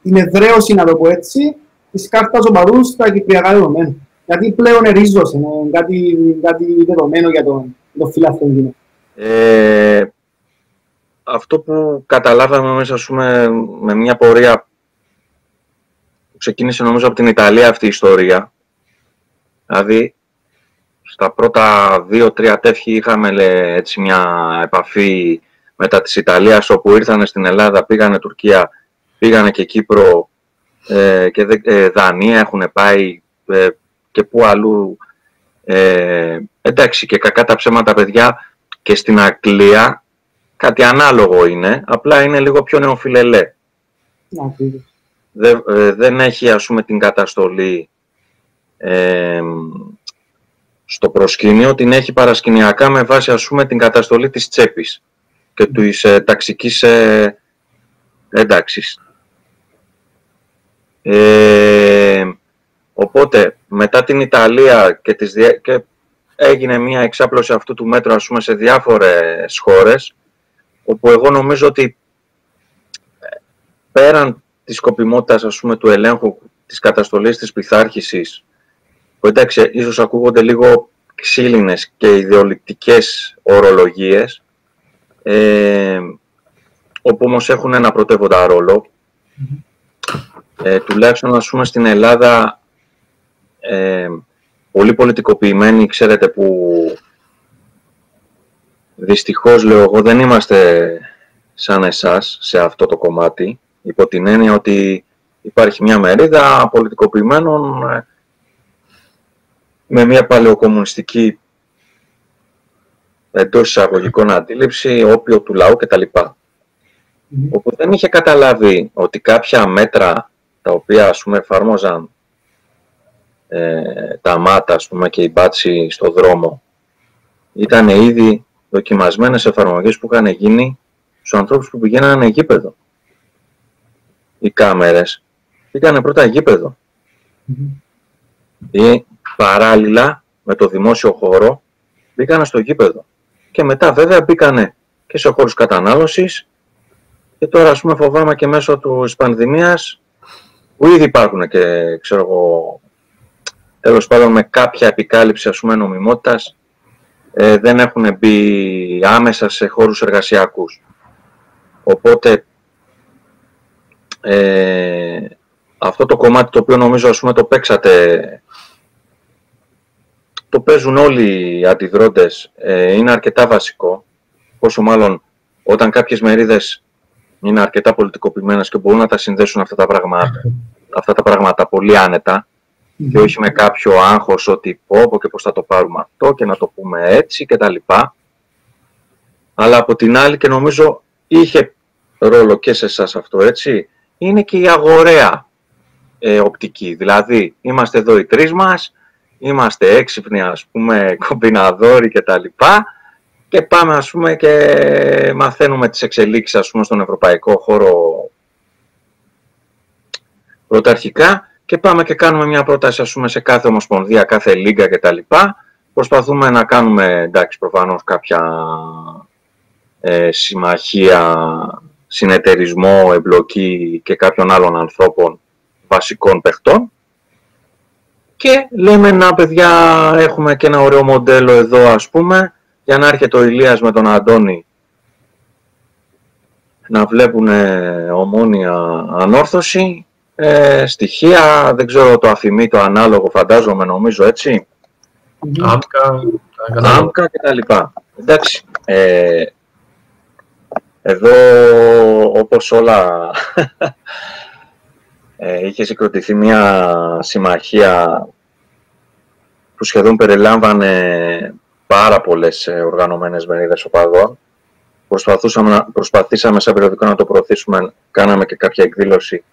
την εδραίωση, να το πω έτσι, της κάρτας οπαδού στα κυπριακά δεδομένα. Γιατί πλέον ερίζωσε, είναι κάτι, κάτι δεδομένο για τον, τον φιλάθλο κοινό. Ε, αυτό που καταλάβαμε μέσα ας πούμε, με μια πορεία που ξεκίνησε νομίζω από την Ιταλία αυτή η ιστορία. Δηλαδή, στα πρώτα δύο-τρία τεύχη είχαμε λέ, έτσι μια επαφή μετά της Ιταλίας όπου ήρθανε στην Ελλάδα, πήγανε Τουρκία, πήγανε και Κύπρο ε, και δε- ε, Δανία έχουν πάει ε, και πού αλλού. Ε, εντάξει και κακά τα ψέματα παιδιά και στην Αγγλία κάτι ανάλογο είναι, απλά είναι λίγο πιο νεοφιλελέ. Να, ακριβώς. Δεν, ε, δεν έχει ας πούμε την καταστολή ε, στο προσκήνιο, την έχει παρασκηνιακά με βάση ας πούμε την καταστολή της τσέπης και της ε, ταξικής ε, ένταξης. Ε, οπότε μετά την Ιταλία και, τις, δια- και έγινε μια εξάπλωση αυτού του μέτρου ας πούμε σε διάφορες χώρες όπου εγώ νομίζω ότι ε, πέραν της σκοπιμότητας ας πούμε του ελέγχου της καταστολής της πειθάρχησης που εντάξει ίσως ακούγονται λίγο ξύλινες και ιδεολειπτικές ορολογίες ε, όπου όμως έχουν ένα πρωτεύοντα ρόλο ε, τουλάχιστον ας πούμε στην Ελλάδα ε, πολύ πολιτικοποιημένοι ξέρετε που δυστυχώς λέω εγώ δεν είμαστε σαν εσάς σε αυτό το κομμάτι υπό την έννοια ότι υπάρχει μια μερίδα πολιτικοποιημένων ε, με μια παλαιοκομμουνιστική εντός εισαγωγικών αντίληψη, όπιο του λαού κτλ. Μμμ. Όπου δεν είχε καταλάβει ότι κάποια μέτρα τα οποία ας πούμε εφάρμοζαν ε, τα μάτα ας πούμε, και οι μπάτσι στο δρόμο ήταν ήδη δοκιμασμένες εφαρμογές που είχαν γίνει στους ανθρώπους που πηγαίνανε γήπεδο. Οι κάμερες πήγανε πρώτα γήπεδο Μμμ. ή παράλληλα με το δημόσιο χώρο μπήκανε στο γήπεδο. Και μετά βέβαια μπήκανε και σε χώρους κατανάλωσης και τώρα ας πούμε φοβάμαι και μέσω του της πανδημίας που ήδη υπάρχουν και ξέρω εγώ τέλος πάντων με κάποια επικάλυψη ας πούμε νομιμότητας ε, δεν έχουν μπει άμεσα σε χώρους εργασιακούς. Οπότε ε, αυτό το κομμάτι το οποίο νομίζω ας πούμε το παίξατε το παίζουν όλοι οι αντιδρόντες ε, είναι αρκετά βασικό. Πόσο μάλλον όταν κάποιες μερίδες είναι αρκετά πολιτικοποιημένες και μπορούν να τα συνδέσουν αυτά τα πράγματα, αυτά τα πράγματα πολύ άνετα και όχι με κάποιο άγχος ότι πω πω και πώς θα το πάρουμε αυτό και να το πούμε έτσι και τα λοιπά. Αλλά από την άλλη και νομίζω είχε ρόλο και σε εσάς αυτό έτσι, είναι και η αγοραία ε, οπτική. Δηλαδή είμαστε εδώ οι τρεις μας, είμαστε έξυπνοι ας πούμε κομπιναδόροι και τα λοιπά και πάμε ας πούμε και μαθαίνουμε τις εξελίξεις ας πούμε στον ευρωπαϊκό χώρο πρωταρχικά και πάμε και κάνουμε μια πρόταση ας πούμε σε κάθε ομοσπονδία, κάθε λίγκα και τα λοιπά. Προσπαθούμε να κάνουμε εντάξει προφανώς κάποια ε, συμμαχία, συνεταιρισμό, εμπλοκή και κάποιων άλλων ανθρώπων βασικών παιχτών και λέμε να παιδιά έχουμε και ένα ωραίο μοντέλο εδώ ας πούμε για να έρχεται ο Ηλίας με τον Αντώνη να βλέπουν ομόνια ανόρθωση, ε, στοιχεία, δεν ξέρω το αφημί, το ανάλογο φαντάζομαι νομίζω έτσι, Μμμ. Άμκα, τα κατάλαβα. άμκα και τα λοιπά. Εντάξει, ε, Εδώ, όπως όλα, ε, είχε συγκροτηθεί μια συμμαχία που σχεδόν περιλάμβανε πάρα πολλές ε, οργανωμένες μερίδες οπαδών. Προσπαθούσαμε, προσπαθήσαμε σαν περιοδικό να το προωθήσουμε, κάναμε και κάποια εκδήλωση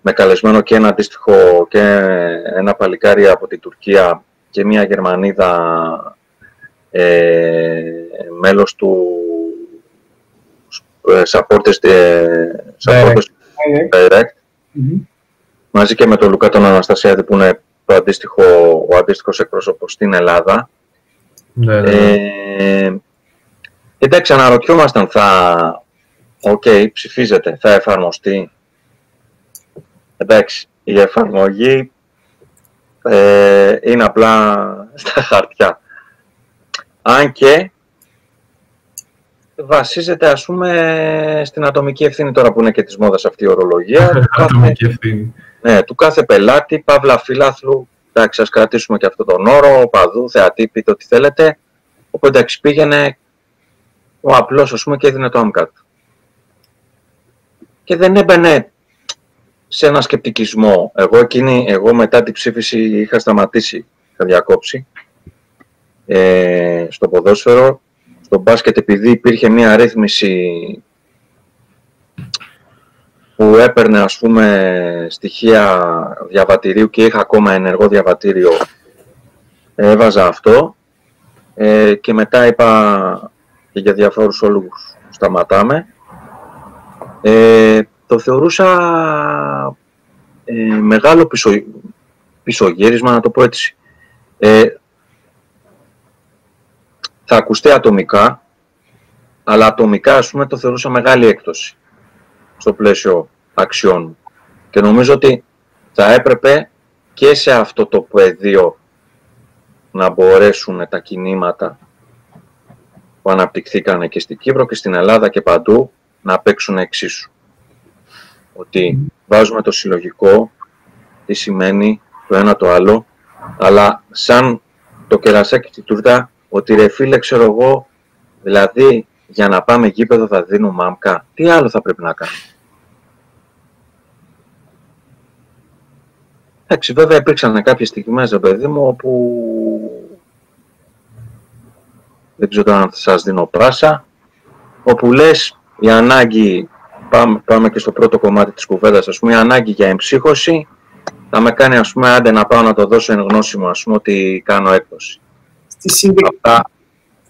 με καλεσμένο και ένα αντίστοιχο και ένα παλικάρι από την Τουρκία και μια Γερμανίδα ε, μέλος του ε, Supporters, ε, supporters Direct, μαζί και με τον Λουκά τον Αναστασιάδη που είναι το αντίστοιχο, ο αντίστοιχος εκπρόσωπος στην Ελλάδα. Ναι, ναι, ναι. Ε, εντάξει, αναρωτιόμασταν, θα, ok, okay, ψηφίζεται, θα εφαρμοστεί. Εντάξει, η εφαρμογή ε, είναι απλά στα χαρτιά. Αν και βασίζεται ας πούμε στην ατομική ευθύνη τώρα που είναι και της μόδας αυτή η ορολογία. ατομική ευθύνη. Ναι, του κάθε πελάτη, παύλα φιλάθλου, εντάξει ας κρατήσουμε και αυτόν τον όρο, οπαδού, θεατή, πείτε ό,τι θέλετε. Οπότε εντάξει πήγαινε ο απλός ας πούμε και έδινε το άμκατ. Και δεν έμπαινε σε ένα σκεπτικισμό. Εγώ, εκείνη, εγώ μετά την ψήφιση είχα σταματήσει, είχα διακόψει ε, στο ποδόσφαιρο. Στο μπάσκετ επειδή υπήρχε μια ρύθμιση που έπαιρνε ας πούμε στοιχεία διαβατηρίου και είχα ακόμα ενεργό διαβατήριο έβαζα αυτό ε, και μετά είπα και για διαφόρους όλους σταματάμε ε, το θεωρούσα ε, μεγάλο πισω, πισωγύρισμα, να το πω έτσι. Ε, θα ακουστεί ατομικά, αλλά ατομικά, ας πούμε, το θεωρούσα μεγάλη έκπτωση στο πλαίσιο αξιών. Και νομίζω ότι θα έπρεπε και σε αυτό το πεδίο να μπορέσουν τα κινήματα που αναπτυχθήκανε και στην Κύπρο και στην Ελλάδα και παντού να παίξουν εξίσου ότι βάζουμε το συλλογικό, τι σημαίνει το ένα το άλλο, αλλά σαν το κερασάκι τη τούρτα, ότι ρε φίλε ξέρω εγώ, δηλαδή για να πάμε γήπεδο θα δίνουμε μάμκα, τι άλλο θα πρέπει να κάνουμε; Εντάξει, βέβαια υπήρξαν κάποιες στιγμές, παιδί μου, όπου δεν ξέρω αν σας δίνω πράσα, όπου λες η ανάγκη πάμε, πάμε και στο πρώτο κομμάτι της κουβέντας, ας πούμε, η ανάγκη για εμψύχωση θα με κάνει, ας πούμε, άντε να πάω να το δώσω εν γνώση μου, ας πούμε, ότι κάνω έκδοση. Στη, συγκεκ...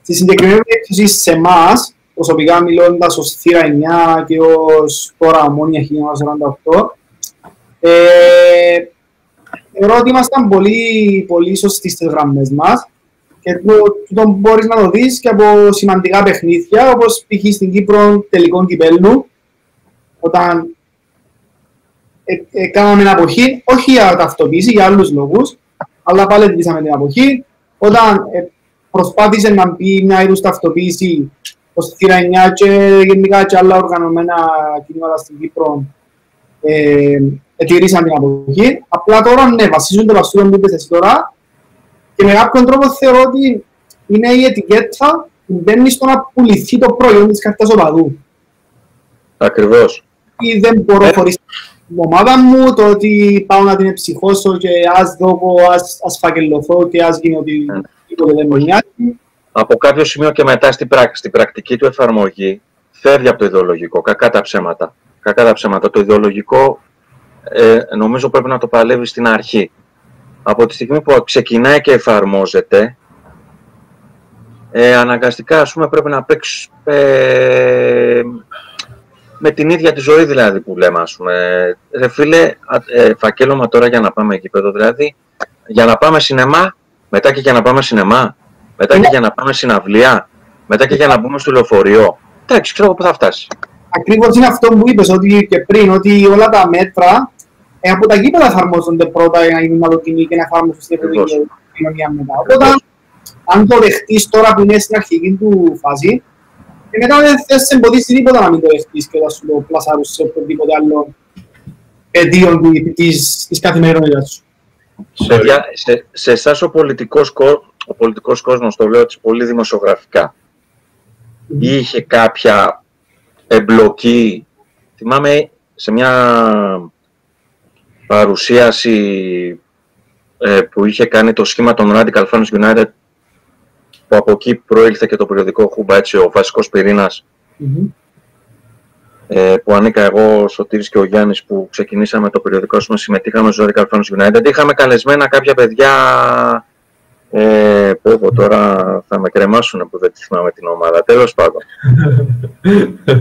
Στη συγκεκριμένη περίπτωση σε εμάς, προσωπικά μιλώντας ως θύρα 9 και ως τώρα ομόνια 1948, ε, θεωρώ ότι ήμασταν πολύ, πολύ σωστοί στις γραμμές μας και το, μπορείς να το δεις και από σημαντικά παιχνίδια, όπως π.χ. στην Κύπρο τελικών κυπέλου, όταν ε, ε, κάναμε την αποχή, όχι για ταυτοποίηση, για άλλους λόγους, αλλά πάλι εντυπήσαμε την αποχή. Όταν ε, προσπάθησε να μπει μια είδους ταυτοποίηση ως θύρα 9 και γενικά και άλλα οργανωμένα κινήματα στην Κύπρο, ε, ετηρήσαν την αποχή. Απλά τώρα, ναι, βασίζονται βασίλειο που είπες εσύ τώρα και με κάποιον τρόπο θεωρώ ότι είναι η ετικέτα που μπαίνει στο να πουληθεί το προϊόν της κάρτας οπαδού. Ακριβώς ή δεν μπορώ ε. χωρίς την ομάδα μου, το ότι πάω να την εψυχώσω και ας δω, ας, ας φακελωθώ και ας γίνει ότι ε. τίποτε δεν με νοιάζει. Από κάποιο σημείο και μετά στην, πράκ, στην πρακτική του εφαρμογή φεύγει από το ιδεολογικό, κακά τα ψέματα. Κακά τα ψέματα. Το ιδεολογικό ε, νομίζω πρέπει να το παλεύει στην αρχή. Από τη στιγμή που ξεκινάει και εφαρμόζεται, ε, αναγκαστικά ας πούμε πρέπει να παίξει ε, με την ίδια τη ζωή δηλαδή που λέμε, ας πούμε. Ρε φίλε, ε, φακέλωμα τώρα για να πάμε εκεί πέρα, δηλαδή, για να πάμε σινεμά, μετά και για να πάμε σινεμά, μετά και για να πάμε συναυλία, μετά και για να μπούμε στο λεωφορείο. Εντάξει, ξέρω πού θα φτάσεις. Ακριβώς είναι αυτό που είπες ότι και πριν, ότι όλα τα μέτρα ε, από τα γήπεδα εφαρμόζονται πρώτα για να γίνουν αλλοτιμοί και να εφαρμόσουν στην κοινωνία μετά. Οπότε, αν το δεχτείς τώρα που είναι στην αρχική του φάση, και μετά δεν θες σε εμποδίσει τίποτα να μην το δεχτείς και να σου το πλασάρεις σε οποιοδήποτε άλλο πεδίο της, της καθημερινότητας σου. Σε, σε, σε εσάς ο πολιτικός, ο πολιτικός κόσμος, το λέω έτσι πολύ δημοσιογραφικά, mm. είχε κάποια εμπλοκή. Θυμάμαι σε μια παρουσίαση ε, που είχε κάνει το σχήμα των Radical Fans United που από εκεί προήλθε και το περιοδικό Χούμπα, έτσι, ο βασικός πυρήνας, ε, που ανήκα εγώ, ο Σωτήρης και ο Γιάννης που ξεκινήσαμε το περιοδικό σου, συμμετείχαμε στο Radical Fans United. Είχαμε καλεσμένα κάποια παιδιά ε, που πω, τώρα θα με κρεμάσουν που δεν τη θυμάμαι την ομάδα. Τέλος πάντων.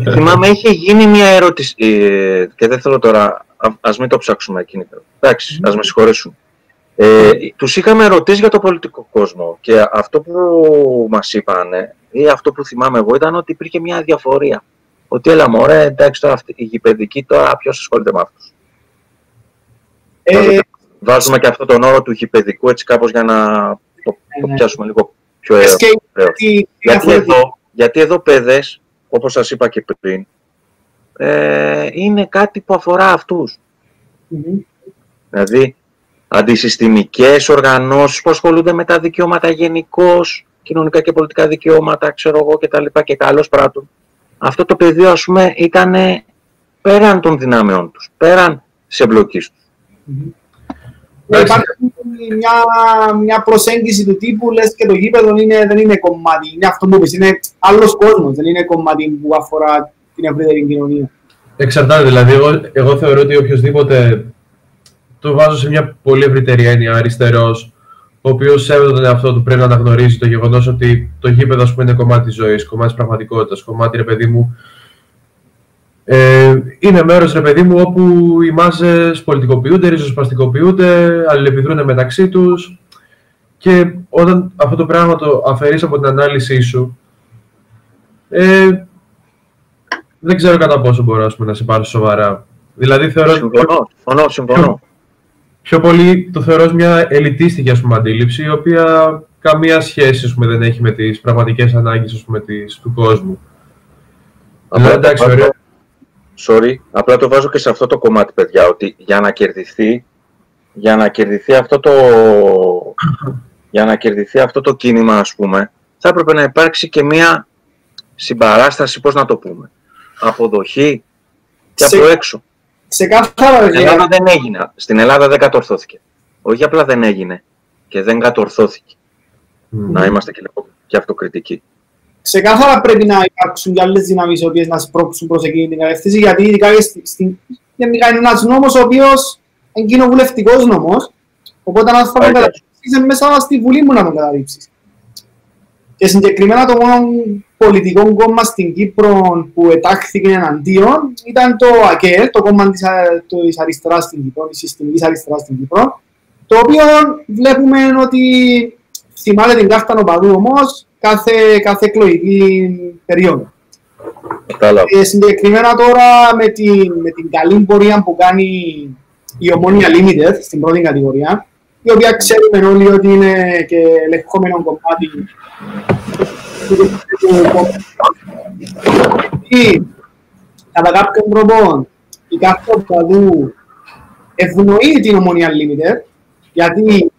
θυμάμαι, είχε γίνει μια ερώτηση. Ε, και δεν θέλω τώρα. Α μην το ψάξουμε εκείνη. Εντάξει, ας με συγχωρήσουν. Ε, τους είχαμε ρωτήσει για το πολιτικό κόσμο και αυτό που μας είπαν ή αυτό που θυμάμαι εγώ ήταν ότι υπήρχε μια διαφορία. Ότι έλα μωρέ, εντάξει τώρα η γηπαιδική τώρα ποιος ασχολείται με αυτούς; Ε, Βάζουμε και αυτό τον όρο του γηπαιδικού έτσι κάπως για να το, το ναι. πιάσουμε λίγο πιο ωραίο. Γιατί, εδώ, γιατί εδώ παιδες, όπως σας είπα και πριν, ε, είναι κάτι που αφορά αυτούς. Mm-hmm. Δηλαδή, αντισυστημικές οργανώσεις που ασχολούνται με τα δικαιώματα γενικώς, κοινωνικά και πολιτικά δικαιώματα, ξέρω εγώ και τα λοιπά και καλώς πράττουν. Αυτό το πεδίο, ας πούμε, ήταν πέραν των δυνάμεών τους, πέραν σε εμπλοκής τους. Mm-hmm. Υπάρχει μια, μια προσέγγιση του τύπου, λες και το γήπεδο είναι, δεν είναι κομμάτι, είναι αυτό που πεις, είναι άλλος κόσμος, δεν είναι κομμάτι που αφορά την ευρύτερη κοινωνία. Εξαρτάται, δηλαδή, εγώ, εγώ θεωρώ ότι οποιοδήποτε το βάζω σε μια πολύ ευρύτερη έννοια αριστερός, ο οποίος σέβεται τον εαυτό του πρέπει να αναγνωρίζει το γεγονός ότι το γήπεδο ας πούμε, είναι κομμάτι της ζωής, κομμάτι της πραγματικότητας, κομμάτι ρε παιδί μου. Ε, είναι μέρος ρε παιδί μου όπου οι μάζες πολιτικοποιούνται, ριζοσπαστικοποιούνται, αλληλεπιδρούν μεταξύ τους. Και όταν αυτό το πράγμα το αφαιρείς από την ανάλυση σου, ε, δεν ξέρω κατά πόσο μπορώ να σε πάρω σοβαρά. Δηλαδή θεωρώ... Συμφωνώ, συμφωνώ, συμφωνώ πιο πολύ το θεωρώ ως μια ελιτίστικη ας πούμε, αντίληψη, η οποία καμία σχέση ας πούμε, δεν έχει με τις πραγματικές ανάγκες ας πούμε, της, του κόσμου. Απλά, εντάξει, ωραία. Sorry, απλά το βάζω και σε αυτό το κομμάτι, παιδιά, ότι για να κερδιθεί, για να κερδιθεί αυτό το, για να κερδιθεί αυτό το κίνημα, ας πούμε, θα έπρεπε να υπάρξει και μια συμπαράσταση, πώς να το πούμε, αποδοχή και από έξω. Ξεκάθαρα, Στην Ελλάδα δεν έγινε. Στην Ελλάδα δεν κατορθώθηκε. Όχι απλά δεν έγινε και δεν κατορθώθηκε. Να είμαστε και λίγο και αυτοκριτικοί. Ξεκάθαρα πρέπει να υπάρξουν και άλλες δυνάμεις οι οποίες να σπρώξουν προς εκείνη την κατεύθυνση, γιατί ειδικά στην είναι ένας νόμος ο οποίος είναι κοινοβουλευτικός νόμος. Οπότε, αν θα τον καταδείξει, μέσα στη Βουλή μου να τον καταδείξει. Και συγκεκριμένα το μόνο πολιτικό κόμμα στην Κύπρο που ετάχθηκε εναντίον ήταν το ΑΚΕΛ, το κόμμα της, της αριστεράς στην Κύπρο, της συστημικής αριστεράς στην Κύπρο, το οποίο βλέπουμε ότι θυμάται την κάρτα νοπαδού όμως κάθε, κάθε εκλογική περίοδο. Ε, συγκεκριμένα τώρα με την, με την καλή πορεία που κάνει η Ομόνια Limited στην πρώτη κατηγορία, η οποία ξέρουμε όλοι ότι είναι και ελεγχόμενο κομμάτι ή κατά κάποιον τρόπο η κάθε οπαδού ευνοεί την ομονία Limited, γιατί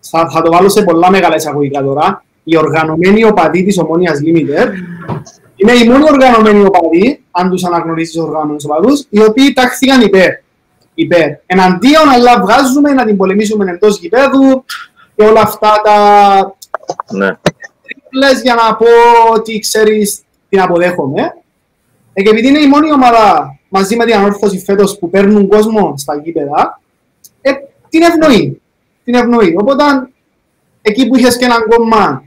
θα, θα το βάλω σε πολλά μεγάλα εισαγωγικά τώρα, οι οργανωμένοι οπαδοί της ομόνιας Limited είναι οι μόνοι οργανωμένοι οπαδοί, αν τους αναγνωρίσεις τους οργανωμένους οπαδούς, οι οποίοι τάχθηκαν υπέρ. υπέρ. Εναντίον, αλλά βγάζουμε να την πολεμήσουμε εντός γηπέδου και όλα αυτά τα... Ναι λες για να πω ότι ξέρεις την αποδέχομαι. Ε, και επειδή είναι η μόνη ομάδα μαζί με την ανόρθωση φέτος που παίρνουν κόσμο στα γήπεδα, ε, την ευνοεί. Την ευνοεί. Οπότε εκεί που είχες και έναν κόμμα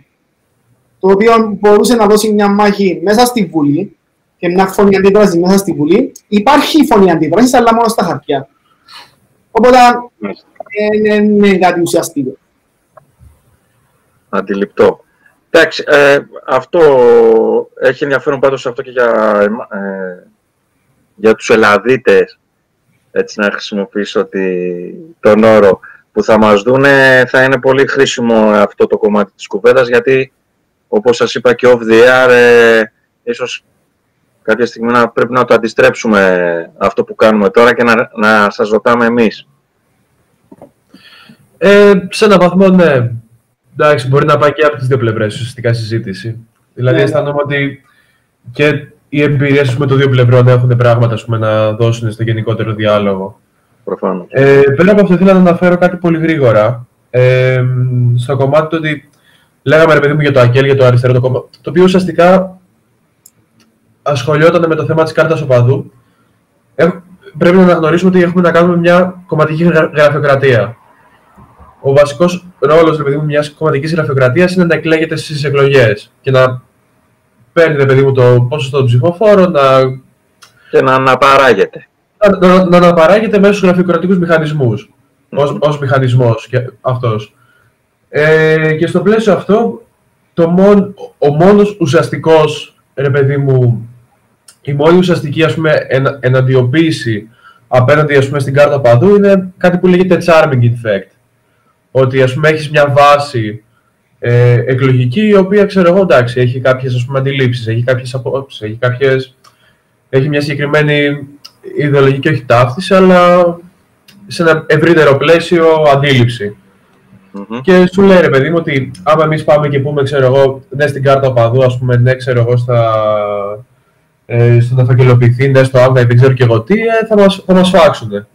το οποίο μπορούσε να δώσει μια μάχη μέσα στη Βουλή και μια φωνή αντίδραση μέσα στη Βουλή, υπάρχει φωνή αντίδρασης, αλλά μόνο στα χαρτιά. Οπότε δεν ε, είναι κάτι ουσιαστικό. Αντιληπτό. Εντάξει, ε, αυτό έχει ενδιαφέρον πάντως αυτό και για, ε, για τους Ελλαδίτες, έτσι να χρησιμοποιήσω τον όρο, που θα μας δούνε, θα είναι πολύ χρήσιμο αυτό το κομμάτι της κουβέντας, γιατί όπως σας είπα και off the air, ε, ίσως κάποια στιγμή να πρέπει να το αντιστρέψουμε αυτό που κάνουμε τώρα και να, να σας ρωτάμε εμείς. Ε, σε έναν βαθμό, ναι. Εντάξει, μπορεί να πάει και από τις δύο πλευρές ουσιαστικά συζήτηση. Δηλαδή, ναι. αισθάνομαι ότι και οι εμπειρίες με το δύο πλευρών έχουν πράγματα πούμε, να δώσουν στο γενικότερο διάλογο. Προφανώς. Ε, πέρα από αυτό, θέλω να αναφέρω κάτι πολύ γρήγορα. Ε, στο κομμάτι του ότι λέγαμε ρε παιδί μου για το ΑΚΕΛ, για το αριστερό το κόμμα, το οποίο ουσιαστικά ασχολιόταν με το θέμα της κάρτας οπαδού. Ε, πρέπει να αναγνωρίσουμε ότι έχουμε να κάνουμε μια κομματική γραφειοκρατία. Ο βασικός ρόλο μιας κομματικής γραφειοκρατίας είναι να εκλέγεται στις εκλογές και να παίρνει ρε παιδί μου το ποσοστό των ψηφοφόρων, να. και να αναπαράγεται. Να, να, να αναπαράγεται μέσω στους γραφειοκρατικούς μηχανισμούς. Mm. Ω μηχανισμός αυτός. Ε, και στο πλαίσιο αυτό, το μόν, ο μόνος ουσιαστικός, ρε παιδί μου, η μόνη ουσιαστική ας πούμε, εν, εναντιοποίηση απέναντι ας πούμε, στην κάρτα παδού είναι κάτι που λέγεται charming effect. Ότι ας πούμε έχεις μια βάση ε, εκλογική η οποία ξέρω εγώ εντάξει έχει κάποιες ας πούμε, αντιλήψεις, έχει κάποιες απόψεις, έχει, κάποιες, έχει μια συγκεκριμένη ιδεολογική όχι ταύτιση αλλά σε ένα ευρύτερο πλαίσιο αντίληψη. Mm-hmm. Και σου λέει ρε παιδί μου ότι άμα εμείς πάμε και πούμε, ξέρω εγώ, ναι στην κάρτα οπαδού, ας πούμε, ναι, ξέρω εγώ, στα, ε, στο να φακελοποιηθεί, ναι, στο άμυνα, δεν ξέρω και εγώ τι, ε, θα μας, θα μας φάξουν.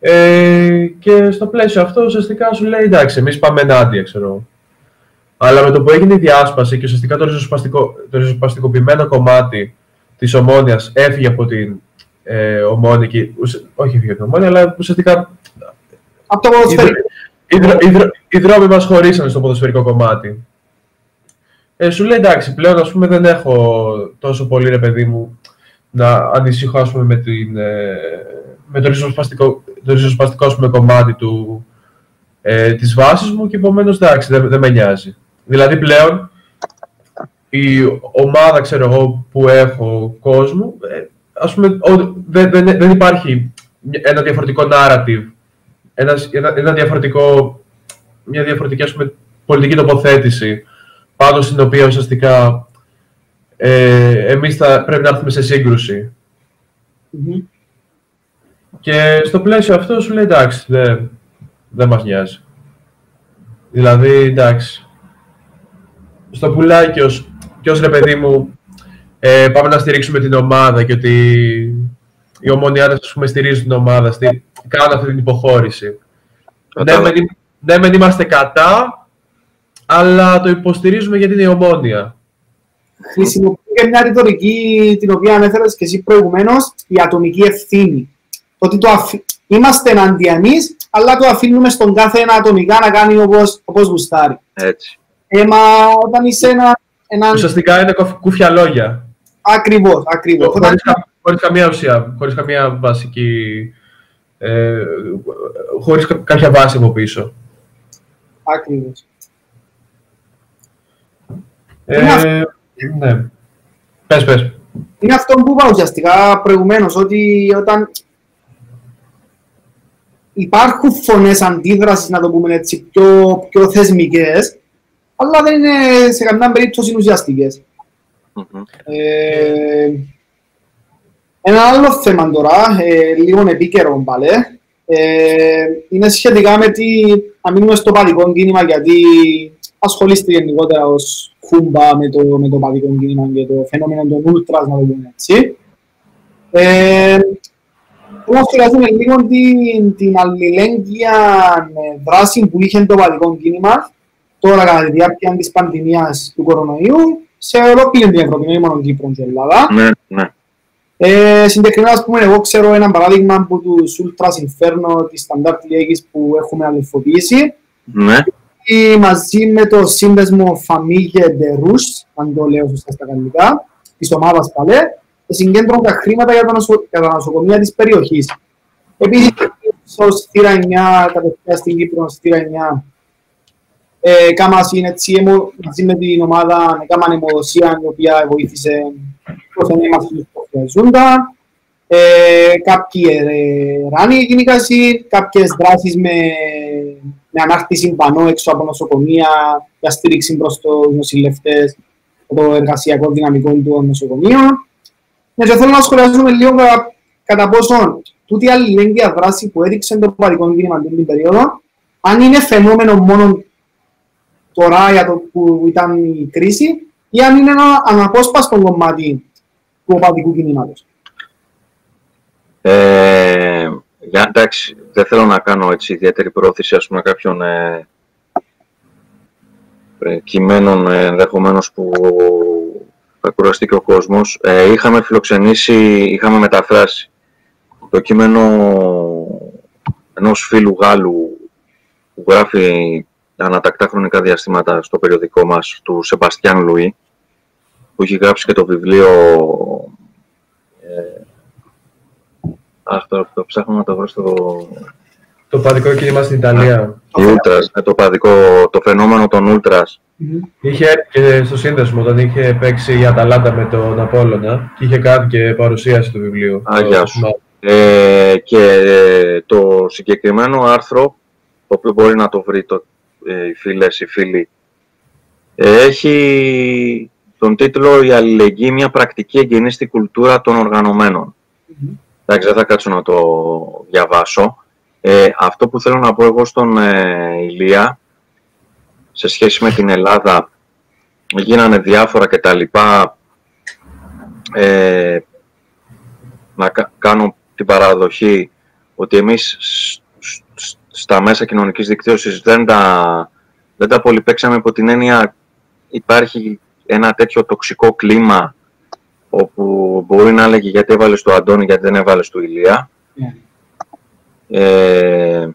Ε, και στο πλαίσιο αυτό ουσιαστικά σου λέει εντάξει, εμείς πάμε ενάντια, ξέρω Αλλά με το που έγινε η διάσπαση και ουσιαστικά το, ριζοσπαστικό, το ριζοσπαστικοποιημένο κομμάτι της ομόνοια έφυγε από την ε, ομόνια, και, όχι έφυγε από την ομόνια, αλλά ουσιαστικά από το ποδοσφαιρικό. Οι, οι, οι δρόμοι μας χωρίσανε στο ποδοσφαιρικό κομμάτι. Ε, σου λέει εντάξει, πλέον ας πούμε δεν έχω τόσο πολύ ρε παιδί μου να ανησυχώ ας πούμε, με, την, ε, με το ριζοσπαστικό, το ριζοσπαστικό πούμε, κομμάτι του, ε, της βάσης μου και επομένως εντάξει, δεν, δεν με νοιάζει. Δηλαδή πλέον η ομάδα ξέρω εγώ, που έχω κόσμο, ε, ας πούμε, δεν, δεν, δεν υπάρχει ένα διαφορετικό narrative ένας, ένα, ένα διαφορετικό, μια διαφορετική ας πούμε, πολιτική τοποθέτηση πάνω στην οποία ουσιαστικά ε, εμείς θα πρέπει να έρθουμε σε συγκρουση Και στο πλαίσιο αυτό σου λέει εντάξει, δεν, δεν μας νοιάζει. Δηλαδή, εντάξει, στο πουλάκι ως, και ως ρε παιδί μου, ε, πάμε να στηρίξουμε την ομάδα και ότι οι ομονιάδες ας πούμε στηρίζουν την ομάδα, στη, κάνουν αυτή την υποχώρηση. Ναι, μεν, ναι, μεν είμαστε κατά, αλλά το υποστηρίζουμε γιατί είναι η ομόνια. Χρησιμοποιεί μια ρητορική την οποία ανέφερες και εσύ προηγουμένως, η ατομική ευθύνη. Ότι το αφ... είμαστε εναντί εμεί, αλλά το αφήνουμε στον κάθε ένα ατομικά να κάνει όπως γουστάρει. Έτσι. Ε, μα όταν είσαι ένα. ένα... Ουσιαστικά είναι κούφια λόγια. Ακριβώς, ακριβώς. Χωρίς καμία ουσία, χωρίς καμία βασική ε, χωρίς κάποια βάση από πίσω. Ακριβώς. Ε, ναι. Πες, πες. Είναι αυτό που είπα ουσιαστικά προηγουμένως, ότι όταν υπάρχουν φωνές αντίδρασης, να το πούμε έτσι, πιο, πιο θεσμικές, αλλά δεν είναι σε καμιά περίπτωση ουσιαστικές. Mm-hmm. Ε, ένα άλλο θέμα τώρα, ε, λίγο επίκαιρο πάλι, ε, είναι σχετικά με τη, να μείνουμε στο παδικό κίνημα γιατί ασχολείστε γενικότερα ως κούμπα με το, με το παδικό κίνημα και το φαινόμενο των ούλτρας, να το πούμε έτσι. Ε, να σχολιάσουμε λίγο την, την αλληλέγγυα δράση που είχε το παδικό κίνημα τώρα κατά τη διάρκεια της πανδημίας του κορονοϊού σε ολόκληρη την Ευρώπη, όχι μόνο Κύπρο και Ελλάδα. Ναι, ναι. Ε, συγκεκριμένα, ας πούμε, εγώ ξέρω ένα παράδειγμα από τους Ultras Inferno της Standard League που έχουμε αληθοποιήσει. Ναι. Και μαζί με το σύνδεσμο Famille de Rouge, αν το λέω σωστά στα κανονικά, της ομάδας Παλέ, συγκέντρωναν τα χρήματα για τα, νοσο... για τα νοσοκομεία της περιοχής. Επίσης, ως θύρα 9, κατευθείαν στην Κύπρο, θύρα 9, ε, κάμασαν έτσι, μαζί με την ομάδα, έκαναν αιμοδοσία, η οποία βοήθησε το θέμα μας ζούντα, ε, κάποιοι ε, ράνοι κινήκαση, κάποιες δράσεις με, με ανάρτηση πανό έξω από νοσοκομεία για στήριξη προς τους νοσηλευτές το εργασιακό δυναμικό του νοσοκομείου. Ναι, και θέλω να σχολιάσουμε λίγο κατά, κατά πόσο τούτη αλληλέγγυα δράση που έδειξε το παρικό κίνημα την περίοδο, αν είναι φαινόμενο μόνο τώρα για το που ήταν η κρίση, ή αν είναι ένα αναπόσπαστο κομμάτι του οπαδικού κινήματος. Ε, για, εντάξει, δεν θέλω να κάνω έτσι ιδιαίτερη πρόθεση ας πούμε, κάποιων ε, ε κειμένων ε, ενδεχομένως που θα κουραστεί και ο κόσμος. Ε, είχαμε φιλοξενήσει, είχαμε μεταφράσει το κείμενο ενός φίλου Γάλλου που γράφει ανατακτά χρονικά διαστήματα στο περιοδικό μας, του Σεμπαστιάν Λουί, που έχει γράψει και το βιβλίο ε, Αχ, το, το ψάχνω να το βρω στο... Το παδικό κίνημα στην Ιταλία. Η Ούλτρας, ναι, το παδικό, το φαινόμενο των Ούλτρας. Είχε και στο σύνδεσμο όταν είχε παίξει η Αταλάντα με τον Απόλλωνα και είχε κάνει και παρουσίαση του βιβλίου. Αγιά σου. Ε, και ε, το συγκεκριμένο άρθρο, το οποίο μπορεί να το βρει το, ε, οι φίλες, οι φίλοι, ε, έχει τον τίτλο «Η αλληλεγγύη, μια πρακτική εγγενή στην κουλτούρα των οργανωμένων». Εντάξει, δεν θα κάτσω να το διαβάσω. Ε, αυτό που θέλω να πω εγώ στον ε, Ηλία, σε σχέση με την Ελλάδα, γίνανε διάφορα και τα λοιπά, ε, να κάνω την παραδοχή ότι εμείς στα μέσα κοινωνικής δικτύωσης δεν τα, δεν τα πολύ παίξαμε υπό την έννοια υπάρχει ένα τέτοιο τοξικό κλίμα όπου μπορεί να έλεγε γιατί έβαλες το Αντώνη, γιατί δεν έβαλες του Ηλία. Ναι. Ε,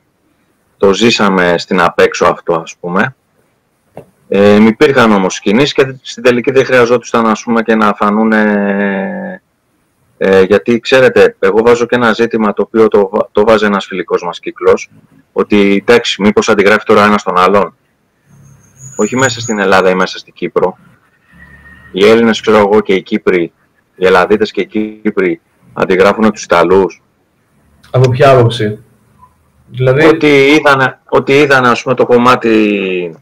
το ζήσαμε στην απέξω αυτό, ας πούμε. Ε, υπήρχαν όμως κινήσεις και στην τελική δεν χρειαζόταν ας πούμε, και να φανούν ε, γιατί ξέρετε, εγώ βάζω και ένα ζήτημα το οποίο το, το βάζει ένας φιλικός μας κύκλος ότι εντάξει, μήπως αντιγράφει τώρα ένας τον άλλον. Όχι μέσα στην Ελλάδα ή μέσα στην Κύπρο. Οι Έλληνες, ξέρω εγώ, και οι Κύπροι οι Ελλαδίτες και οι Κύπροι αντιγράφουν τους Ιταλούς. Από ποια άποψη; Δηλαδή... Ότι είδαν, ότι είδαν ας πούμε, το κομμάτι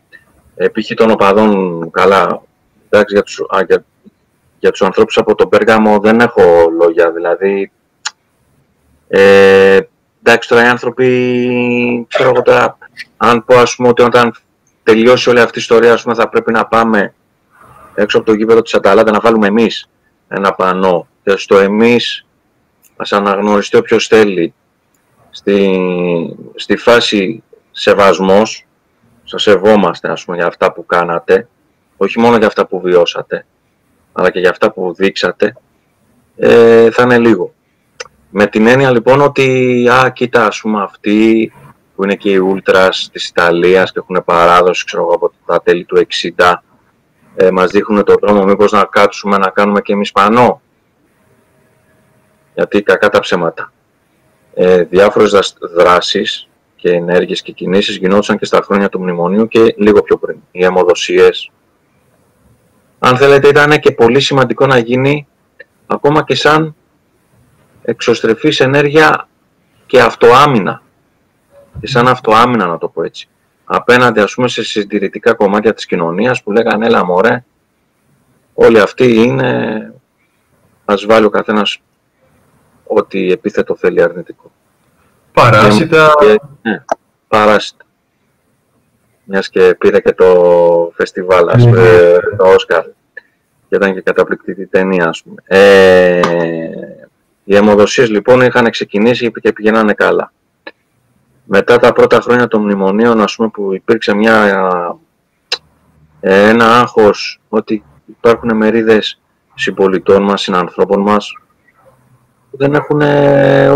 π.χ. των οπαδών καλά. Εντάξει, για τους, α, για, για τους ανθρώπους από τον Πέργαμο δεν έχω λόγια. Δηλαδή, ε, εντάξει τώρα οι άνθρωποι, ξέρω εγώ τώρα, αν πω ας πούμε ότι όταν τελειώσει όλη αυτή η ιστορία ας πούμε, θα πρέπει να πάμε έξω από το γήπεδο της Αταλάντα να βάλουμε εμείς ένα πανό και στο εμείς ας αναγνωριστεί όποιος θέλει στη, στη φάση σεβασμός σας σεβόμαστε ας πούμε για αυτά που κάνατε όχι μόνο για αυτά που βιώσατε αλλά και για αυτά που δείξατε ε, θα είναι λίγο με την έννοια λοιπόν ότι α, κοίτα ας πούμε αυτοί που είναι και οι Ούλτρας της Ιταλίας και έχουν παράδοση ξέρω, από τα τέλη του 60 ε, μας δείχνουν το δρόμο μήπως να κάτσουμε να κάνουμε και εμείς πανό. Γιατί κακά τα ψέματα. Ε, διάφορες δράσεις και ενέργειες και κινήσεις γινόντουσαν και στα χρόνια του μνημονίου και λίγο πιο πριν. Οι αιμοδοσίες. Αν θέλετε ήταν και πολύ σημαντικό να γίνει ακόμα και σαν εξωστρεφής ενέργεια και αυτοάμυνα. Και σαν αυτοάμυνα να το πω έτσι απέναντι ας πούμε σε συντηρητικά κομμάτια της κοινωνίας που λέγανε έλα μωρέ όλοι αυτοί είναι ας βάλει ο καθένας ό,τι επίθετο θέλει αρνητικό. Παράσιτα. Και, ναι, παράσιτα. Μιας και πήρε και το φεστιβάλ, ας πούμε, ναι. το Όσκαρ. Και ήταν και καταπληκτική ταινία, ας πούμε. Ε, οι αιμοδοσίες λοιπόν είχαν ξεκινήσει και πηγαίνανε καλά μετά τα πρώτα χρόνια των μνημονίων, ας πούμε, που υπήρξε μια, ε, ένα άγχος ότι υπάρχουν μερίδες συμπολιτών μας, συνανθρώπων μας, που δεν έχουν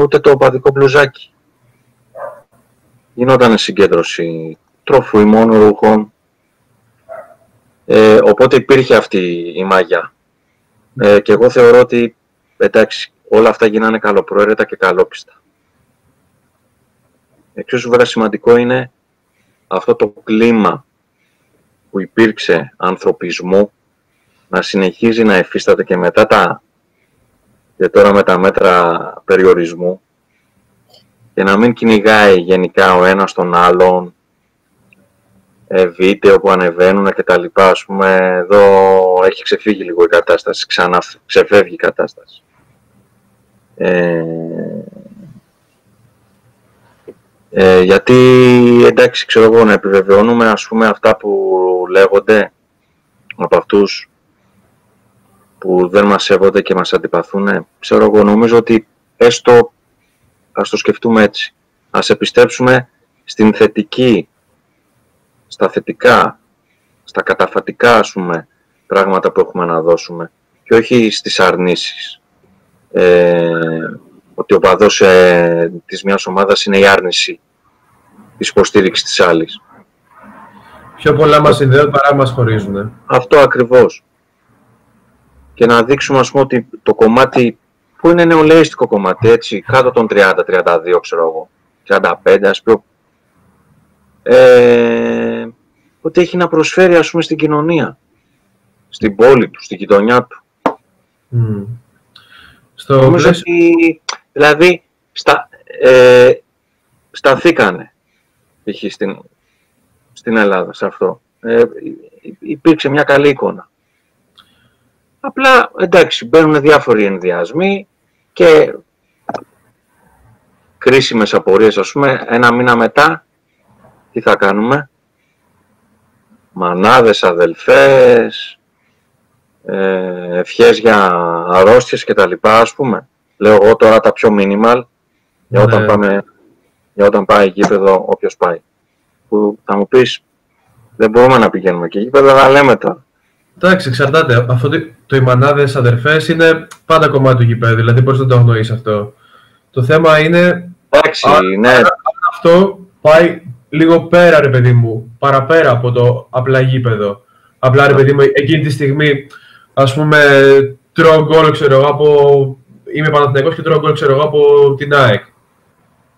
ούτε το οπαδικό μπλουζάκι. Γινόταν συγκέντρωση τροφού ρούχων. Ε, οπότε υπήρχε αυτή η μαγιά. Ε, και εγώ θεωρώ ότι, εντάξει, όλα αυτά γίνανε καλοπροαίρετα και καλόπιστα. Εξίσου βέβαια σημαντικό είναι αυτό το κλίμα που υπήρξε ανθρωπισμού να συνεχίζει να εφίσταται και μετά τα και τώρα με τα μέτρα περιορισμού και να μην κυνηγάει γενικά ο ένας τον άλλον ε, βίντεο που ανεβαίνουν και τα λοιπά, ας πούμε, εδώ έχει ξεφύγει λίγο η κατάσταση, ξανά ξεφεύγει η κατάσταση. Ε, ε, γιατί εντάξει, ξέρω εγώ, να επιβεβαιώνουμε ας πούμε αυτά που λέγονται από αυτούς που δεν μας σέβονται και μας αντιπαθούν, ξέρω εγώ, νομίζω ότι έστω ας το σκεφτούμε έτσι. Ας επιστρέψουμε στην θετική, στα θετικά, στα καταφατικά, ας πούμε, πράγματα που έχουμε να δώσουμε και όχι στις αρνήσεις. Ε, ότι ο παδός ε, της μιας ομάδας είναι η άρνηση της υποστήριξης της άλλης. Πιο πολλά μας συνδέουν παρά μας χωρίζουν. Αυτό ακριβώς. Και να δείξουμε, ας πούμε, ότι το κομμάτι που είναι νεολαίστικο κομμάτι, έτσι, κάτω των 30-32, ξέρω εγώ, 35, ας πούμε, ε, ότι έχει να προσφέρει, ας πούμε, στην κοινωνία, στην πόλη του, στην γειτονιά του. Mm. Στο Νομίζω ότι, δηλαδή, στα, ε, σταθήκανε, π.χ. Στην, στην Ελλάδα, σε αυτό. Ε, υπήρξε μια καλή εικόνα. Απλά, εντάξει, μπαίνουν διάφοροι ενδιασμοί και κρίσιμες απορίες, ας πούμε, ένα μήνα μετά, τι θα κάνουμε; Μανάδες, αδελφές, ε, ευχές για αρρώστιες και τα λοιπά, ας πούμε. Λέω εγώ τώρα τα πιο minimal, για όταν, Ναι. πάμε, για όταν πάει γήπεδο όποιος πάει. Που θα μου πεις, δεν μπορούμε να πηγαίνουμε και γήπεδο, αλλά λέμε τώρα. Εντάξει, εξαρτάται. Αυτό το, το οι μανάδε αδερφέ είναι πάντα κομμάτι του γηπέδου, δηλαδή μπορεί να το αγνοεί αυτό. Το θέμα είναι Εντάξει, Α, ναι, αν αυτό πάει λίγο πέρα, ρε παιδί μου, παραπέρα από το απλά γήπεδο. Απλά, ρε παιδί μου, εκείνη τη στιγμή, ας πούμε, τρώω γκολ, ξέρω εγώ, από... Είμαι Παναθηναϊκός και τρώω γκολ, ξέρω εγώ, από την ΑΕΚ.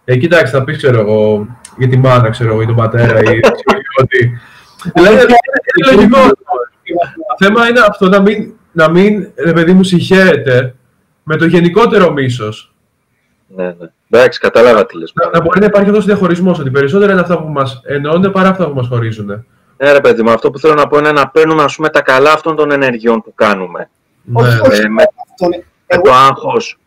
Ε, κοιτάξτε, θα πεις, ξέρω εγώ, για τη μάνα, ξέρω εγώ, ή τον πατέρα, ή ότι... Δηλαδή, είναι λογικό. Το θέμα είναι αυτό, να μην, να μην, ρε παιδί μου, συγχαίρεται με το γενικότερο μίσος. ναι, ναι. Εντάξει, κατάλαβα τι λες. Να, να μπορεί να υπάρχει αυτός ο διαχωρισμός, ότι περισσότερα είναι αυτά που μας ενώνουν παρά αυτά που μας χωρίζουν. Ναι, ρε παιδί μου, αυτό που θέλω να πω είναι να παίρνουμε ας πούμε, τα καλά αυτών των ενεργειών που κάνουμε. Όχι, Ναι. όχι. Ε, με, Αυτό είναι. με Εγώ, το άγχος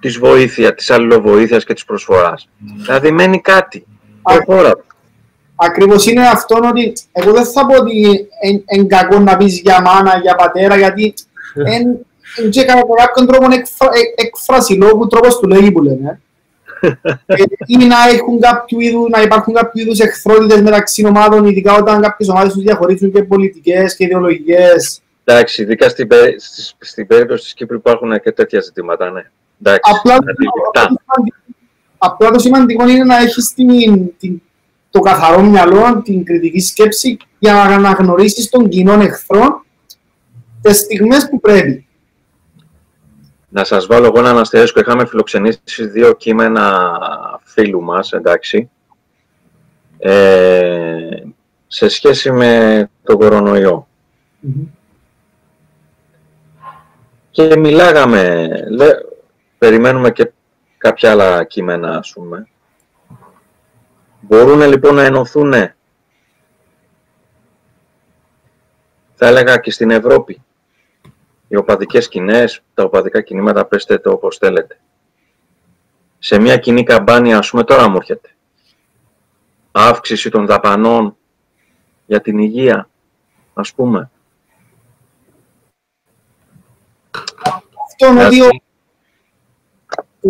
της βοήθεια, της αλληλοβοήθειας και της προσφοράς. Δηλαδή μένει κάτι. Α. Προχώρα. Ακριβώς είναι αυτό ότι εγώ δεν θα πω ότι είναι κακό να πεις για μάνα, για πατέρα, γιατί εν, εν και κατά κάποιον τρόπο είναι εκφρα, ε, έκφραση λόγου, τρόπος του λέγει που λένε. ε, ή να, έχουν κάποιο είδου, να υπάρχουν κάποιο είδους εχθρότητες μεταξύ ομάδων, ειδικά όταν κάποιες ομάδες τους διαχωρίζουν και πολιτικές και ιδεολογικές. Εντάξει, ειδικά στην, πε- στις- στην περίπτωση της Κύπρου υπάρχουν και τέτοια ζητήματα, ναι. Εντάξει, Απλά, αντιληπτά. απλά το σημαντικό είναι να έχεις την, την, το καθαρό μυαλό, την κριτική σκέψη για να αναγνωρίσεις τον κοινό εχθρό τις στιγμές που πρέπει. Να σας βάλω εγώ έναν αστερίσκο. Είχαμε φιλοξενήσει δύο κείμενα φίλου μας, εντάξει, ε, σε σχέση με τον κορονοϊό. Και μιλάγαμε, λέ, περιμένουμε και κάποια άλλα κείμενα, ας πούμε. Μπορούν λοιπόν να ενωθούν, θα έλεγα και στην Ευρώπη. Οι οπαδικές σκηνές, τα οπαδικά κινήματα, πέστε το όπως θέλετε. Σε μια κοινή καμπάνια, ας πούμε, τώρα μου έρχεται. Αύξηση των δαπανών για την υγεία, ας πούμε. Αυτό είναι ότι ο- Δηλαδή,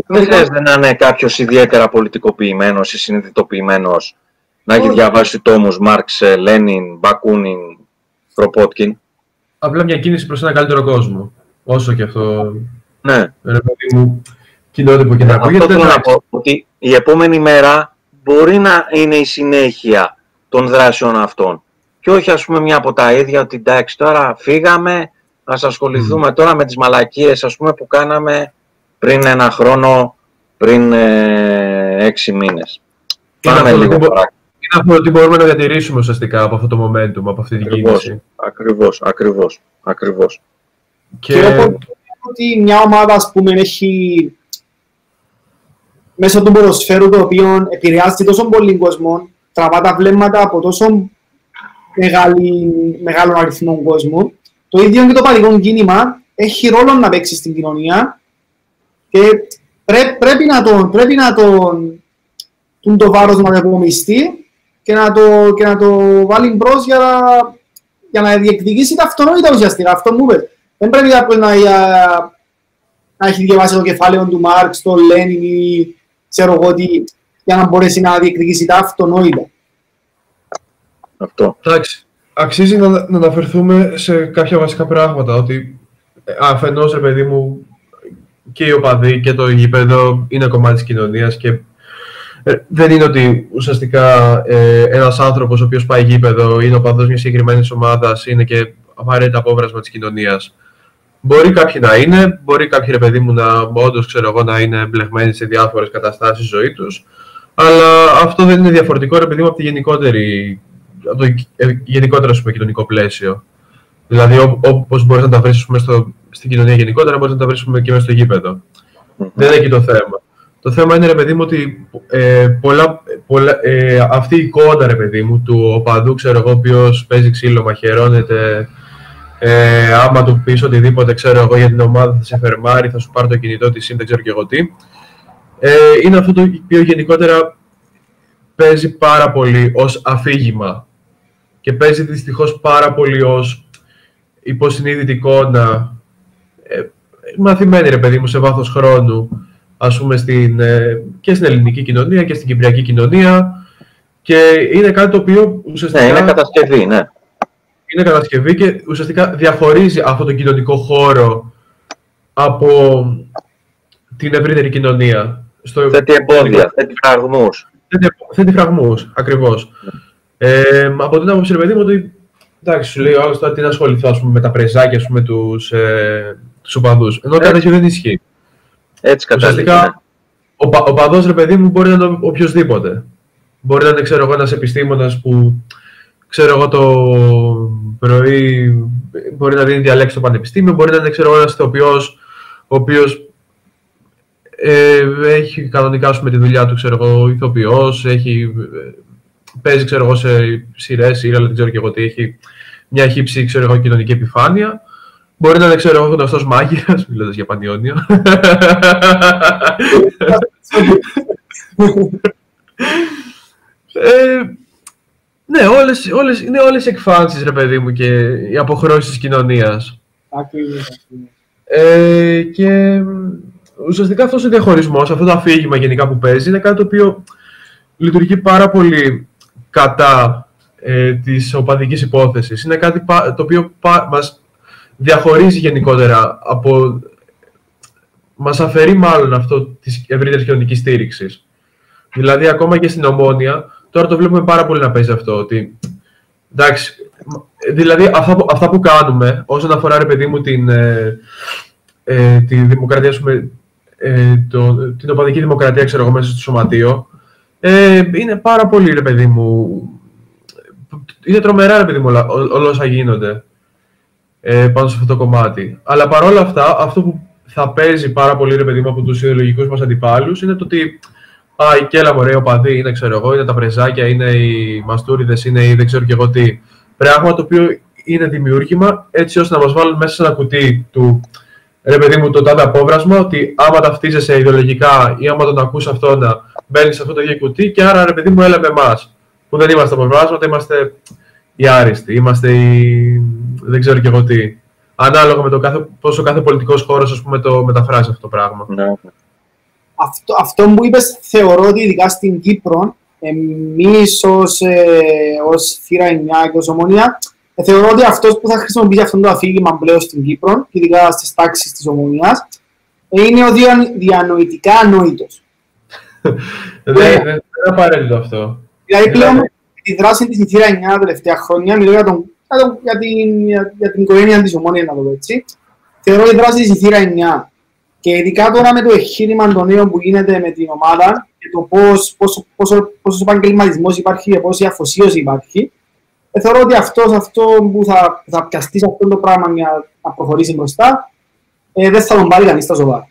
Δεν χρειάζεται να είναι κάποιος ιδιαίτερα πολιτικοποιημένος ή συνειδητοποιημένος να έχει Όχι. διαβάσει τόμους Μάρξ, Λένιν, Μπακούνιν, Προπότκιν; Απλά μια κίνηση προς ένα καλύτερο κόσμο. Όσο και αυτό, Ναι, ρε παιδί μου, κοινότυπο και να αυτό ακούγεται. θέλω να εντάξει. πω. Ότι η επόμενη μέρα μπορεί να είναι η συνέχεια των δράσεων αυτών. Και όχι ας πούμε μια από τα ίδια ότι εντάξει τώρα φύγαμε, ας ασχοληθούμε τώρα με τις μαλακίες ας πούμε που κάναμε πριν ένα χρόνο, πριν ε, έξι μήνες. Είναι Πάμε αυτό λίγο ότι μπο- παρακάτω. Είναι αυτό ότι μπορούμε να διατηρήσουμε ουσιαστικά από αυτό το momentum, από αυτή την Ακριβώς, κίνηση. ακριβώς, ακριβώς, ακριβώς. Και Και όπως ότι μια ομάδα, ας πούμε, έχει μέσω του ποδοσφαίρου το οποίο επηρεάζει τόσο πολύ κόσμο, τραβά τα βλέμματα από τόσο μεγάλη, μεγάλο αριθμό κόσμου, το ίδιο και το παδικό κίνημα έχει ρόλο να παίξει στην κοινωνία και πρέ- πρέπει να τον, πρέπει να τον, τον το βάρος να το επομιστεί και να το, και να το βάλει μπρος για, να- για να διεκδικήσει τα αυτονόητα ουσιαστικά. Αυτό μου είπες. δεν πρέπει κάποιος να, να έχει διαβάσει το κεφάλαιο του Μάρξ, το Λένιν ή ξέρω εγώ τι, για να μπορέσει να διεκδικήσει τα αυτονόητα. Αυτό. Εντάξει. Αξίζει να, να αναφερθούμε σε κάποια βασικά πράγματα. Ότι ε, αφενός, ρε παιδί μου, και οι οπαδοί και το γήπεδο είναι κομμάτι της κοινωνίας και ε, δεν είναι ότι ουσιαστικά ε, ένας άνθρωπος ο οποίος πάει γήπεδο είναι οπαδός μιας συγκεκριμένης ομάδας είναι και απαραίτητα απόβρασμα της κοινωνίας. Μπορεί κάποιοι να είναι, μπορεί κάποιοι ρε παιδί μου να όντως ξέρω εγώ να είναι εμπλεγμένοι σε διάφορες καταστάσεις ζωή τους, αλλά αυτό δεν είναι διαφορετικό ρε παιδί μου από, τη γενικότερη, από το ε, γενικότερο πούμε, κοινωνικό πλαίσιο. Δηλαδή, όπως μπορείς να τα βρεις στην κοινωνία γενικότερα, μπορείς να τα βρει και μέσα στο γήπεδο. Δεν είναι εκεί το θέμα. Το θέμα είναι, ρε παιδί μου, ότι ε, πολλά, πολλά, ε, αυτή η εικόνα, ρε παιδί μου, του οπαδού, ξέρω εγώ, οποίος παίζει ξύλο, μαχαιρώνεται, ε, άμα του πεις οτιδήποτε, ξέρω εγώ, για την ομάδα θα σε φερμάρει, θα σου πάρει το κινητό της, δεν ξέρω και εγώ τι. Ε, είναι αυτό το οποίο γενικότερα παίζει πάρα πολύ ως αφήγημα και παίζει δυστυχώς πάρα πολύ ως υποσυνείδητη εικόνα ε, μαθημένη ρε παιδί μου σε βάθος χρόνου ας πούμε στην, ε, και στην ελληνική κοινωνία και στην κυπριακή κοινωνία και είναι κάτι το οποίο ουσιαστικά... Ναι, είναι κατασκευή, ναι. Είναι κατασκευή και ουσιαστικά διαχωρίζει αυτό το κοινωνικό χώρο από την ευρύτερη κοινωνία. Στο... Θέτει εμπόδια, θέτει φραγμούς. Θέτει φραγμούς, ακριβώς. Ε, από την άποψη, ρε παιδί μου, ότι εντάξει, σου λέει ο άλλος τώρα τι να ασχοληθώ με τα πρεζάκια, ας πούμε, τους, ε, τους οπαδούς. Ενώ κάτι τέτοιο δεν ισχύει. Έτσι κατάλαβα. Ναι. Ο, ο παδός, ρε παιδί μου, μπορεί να είναι οποιοδήποτε. Μπορεί να είναι, ξέρω εγώ, ένας επιστήμονας που, ξέρω εγώ, το πρωί μπορεί να δίνει διαλέξει στο πανεπιστήμιο, μπορεί να είναι, ξέρω εγώ, ένας ηθοποιός, ο οποίος ε, έχει κανονικά, με τη δουλειά του, ξέρω εγώ, ηθοποιός, έχει, ε, παίζει, ξέρω εγώ, σε σειρές, σειρά, δεν ξέρω και εγώ τι, έχει μια χύψη, ξέρω εγώ, κοινωνική επιφάνεια. Μπορεί να είναι, ξέρω εγώ, γνωστός μάγειρας, μιλώντας για Πανιόνιο. ε, ναι, όλες, όλες, είναι όλες οι εκφάνσεις, ρε παιδί μου, και οι αποχρώσεις της κοινωνίας. Ε, και ουσιαστικά αυτός ο διαχωρισμός, αυτό το αφήγημα γενικά που παίζει, είναι κάτι το οποίο λειτουργεί πάρα πολύ κατά ε, της οπαδικής υπόθεσης. Είναι κάτι το οποίο μας διαχωρίζει γενικότερα από... Μας αφαιρεί μάλλον αυτό της ευρύτερης κοινωνικής στήριξης. Δηλαδή, ακόμα και στην Ομόνια, τώρα το βλέπουμε πάρα πολύ να παίζει αυτό, ότι εντάξει, δηλαδή αυτά που, αυτά που κάνουμε όσον αφορά, ρε παιδί μου, την, ε, ε, τη δημοκρατία, πούμε, ε, το, την οπαδική δημοκρατία, ξέρω εγώ, μέσα στο σωματείο, ε, είναι πάρα πολύ, ρε παιδί μου, είναι τρομερά, ρε παιδί μου, όλα, όλα όσα γίνονται ε, πάνω σε αυτό το κομμάτι. Αλλά παρόλα αυτά, αυτό που θα παίζει πάρα πολύ, ρε παιδί μου, από τους ιδεολογικούς μας αντιπάλους, είναι το ότι Α, η Κέλα μωρέ, ο παδί είναι, ξέρω εγώ, είναι τα πρεζάκια, είναι οι μαστούριδες, είναι οι δεν ξέρω και εγώ τι. Πράγμα το οποίο είναι δημιούργημα έτσι ώστε να μας βάλουν μέσα σε ένα κουτί του ρε παιδί μου, το τάδε απόβρασμα, ότι άμα ταυτίζεσαι ιδεολογικά ή άμα τον ακούς αυτό να μπαίνεις σε αυτό το ίδιο κουτί και άρα ρε παιδί μου έλαβε εμάς. Που δεν είμαστε αποβράσματα, είμαστε οι άριστοι, είμαστε οι. Δεν ξέρω και εγώ τι. Ανάλογα με το κάθε, πόσο κάθε πολιτικός χώρος ας πούμε, το μεταφράζει αυτό το πράγμα. Ναι. Αυτό, αυτό που είπες θεωρώ ότι ειδικά στην Κύπρο εμείς ως, ε, ως θύρα 9 και ως ομονία ε, θεωρώ ότι αυτός που θα χρησιμοποιήσει αυτό το αφήγημα πλέον στην Κύπρο, ειδικά στις τάξεις της ομονίας, ε, είναι ο διανοητικά ανόητος. Δεν είναι απαραίτητο αυτό. Δηλαδή πλέον τη δράση της Ιθήρα 9 τα τελευταία χρόνια, μιλώ για, τον, για, την, για, την οικογένεια της ομόνια, να το πω έτσι. Θεωρώ η δράση τη Ιθήρα 9 και ειδικά τώρα με το εγχείρημα των νέων που γίνεται με την ομάδα και το πώς, πόσο, πόσο, πόσος επαγγελματισμός υπάρχει και πόση αφοσίωση υπάρχει, ε, θεωρώ ότι αυτός, αυτό που θα, θα πιαστεί σε αυτό το πράγμα για να προχωρήσει μπροστά, ε, δεν θα τον πάρει κανείς στα σοβαρά.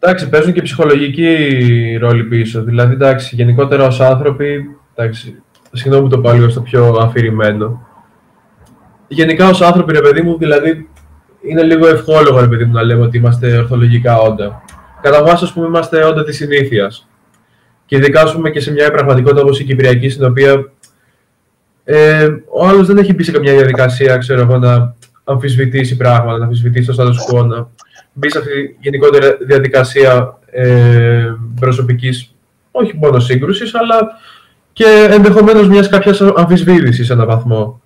Εντάξει, παίζουν και ψυχολογική ρόλη πίσω. Δηλαδή, εντάξει, γενικότερα ως άνθρωποι, εντάξει, συγγνώμη που το πάω λίγο στο πιο αφηρημένο. Γενικά ως άνθρωποι, ρε παιδί μου, δηλαδή, είναι λίγο ευχόλογο, ρε παιδί μου, να λέμε ότι είμαστε ορθολογικά όντα. Κατά βάση, ας πούμε, είμαστε όντα της συνήθειας. Και ειδικά, ας πούμε, και σε μια πραγματικότητα όπως η Κυπριακή, στην οποία ε, ο άλλος δεν έχει μπει σε καμιά διαδικασία, ξέρω εγώ, να αμφισβητήσει πράγματα, να αμφισβητήσει το status quo, να μπει σε αυτή τη γενικότερη διαδικασία ε, προσωπικής, όχι μόνο σύγκρουσης, αλλά και ενδεχομένως μιας κάποιας αμφισβήτησης σε έναν βαθμό.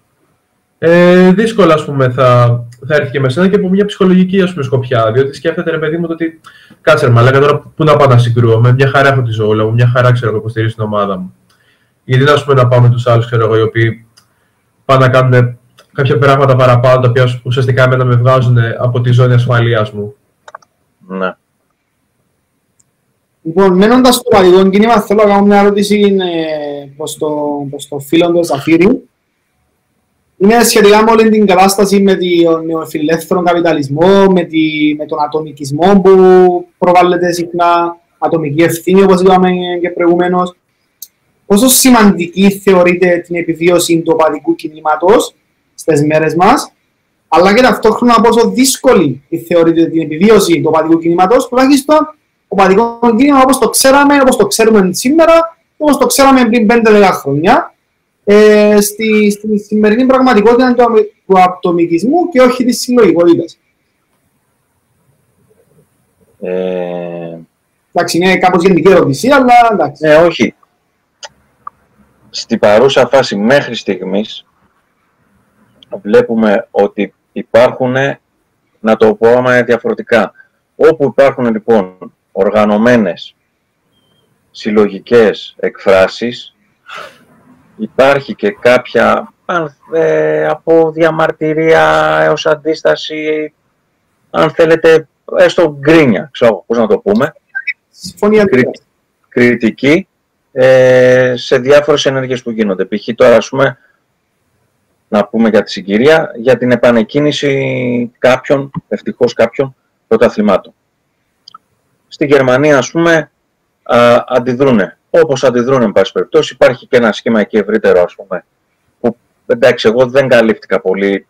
Ε, δύσκολα, ας πούμε, θα, θα έρθει και με σένα και από μια ψυχολογική ας πούμε, σκοπιά. Διότι σκέφτεται, ρε παιδί μου, ότι κάτσε ρε μαλάκα τώρα πού να πάω να συγκρούω. Με μια χαρά έχω τη ζωή μου, μια χαρά ξέρω εγώ υποστηρίζω την ομάδα μου. Γιατί να, πούμε, να πάω με τους άλλους, ξέρω εγώ, οι οποίοι πάνε να κάνουν κάποια πράγματα παραπάνω, τα οποία ουσιαστικά εμένα με βγάζουν από τη ζώνη ασφαλείας μου. Ναι. Λοιπόν, μένοντας στο παδικό κίνημα, θέλω να κάνω μια ερώτηση ε, προς, το, προς το φίλο του Ζαφύρη. Είναι σχετικά με όλη την κατάσταση με τον νεοφιλελεύθερο καπιταλισμό, με, τη, με τον ατομικισμό που προβάλλεται συχνά, ατομική ευθύνη, όπως είπαμε και προηγουμένως. Πόσο σημαντική θεωρείται την επιβίωση του οπαδικού κινήματος στις μέρες μας, αλλά και ταυτόχρονα πόσο δύσκολη θεωρείται την επιβίωση του οπαδικού κινήματος, τουλάχιστον οπαδικό κίνημα όπως το ξέραμε, όπως το ξέρουμε σήμερα, όπως το ξέραμε πριν 5-10 χρόνια, ε, στη, στη σημερινή πραγματικότητα του, του ατομικισμού και όχι της συλλογικότητας. Ε... Εντάξει, είναι κάπως γενική ερώτηση, αλλά εντάξει. Ναι, όχι. Στην παρούσα φάση μέχρι στιγμής βλέπουμε ότι υπάρχουν, να το πούμε διαφορετικά, όπου υπάρχουν λοιπόν οργανωμένες συλλογικές εκφράσεις, υπάρχει και κάποια ε, από διαμαρτυρία έως αντίσταση, αν θέλετε, έστω γκρίνια, ξέρω πώς να το πούμε, κριτική ε, σε διάφορες ενέργειες που γίνονται. Π.χ. τώρα, ας πούμε, να πούμε για τη συγκυρία, για την επανεκκίνηση κάποιων, ευτυχώς κάποιων, πρωταθλημάτων. Στη Γερμανία, ας πούμε, α, αντιδρούνε. Όπως αντιδρούνε, εν πάση περιπτώσει, υπάρχει και ένα σχήμα εκεί ευρύτερο, ας πούμε, που, εντάξει, εγώ δεν καλύφθηκα πολύ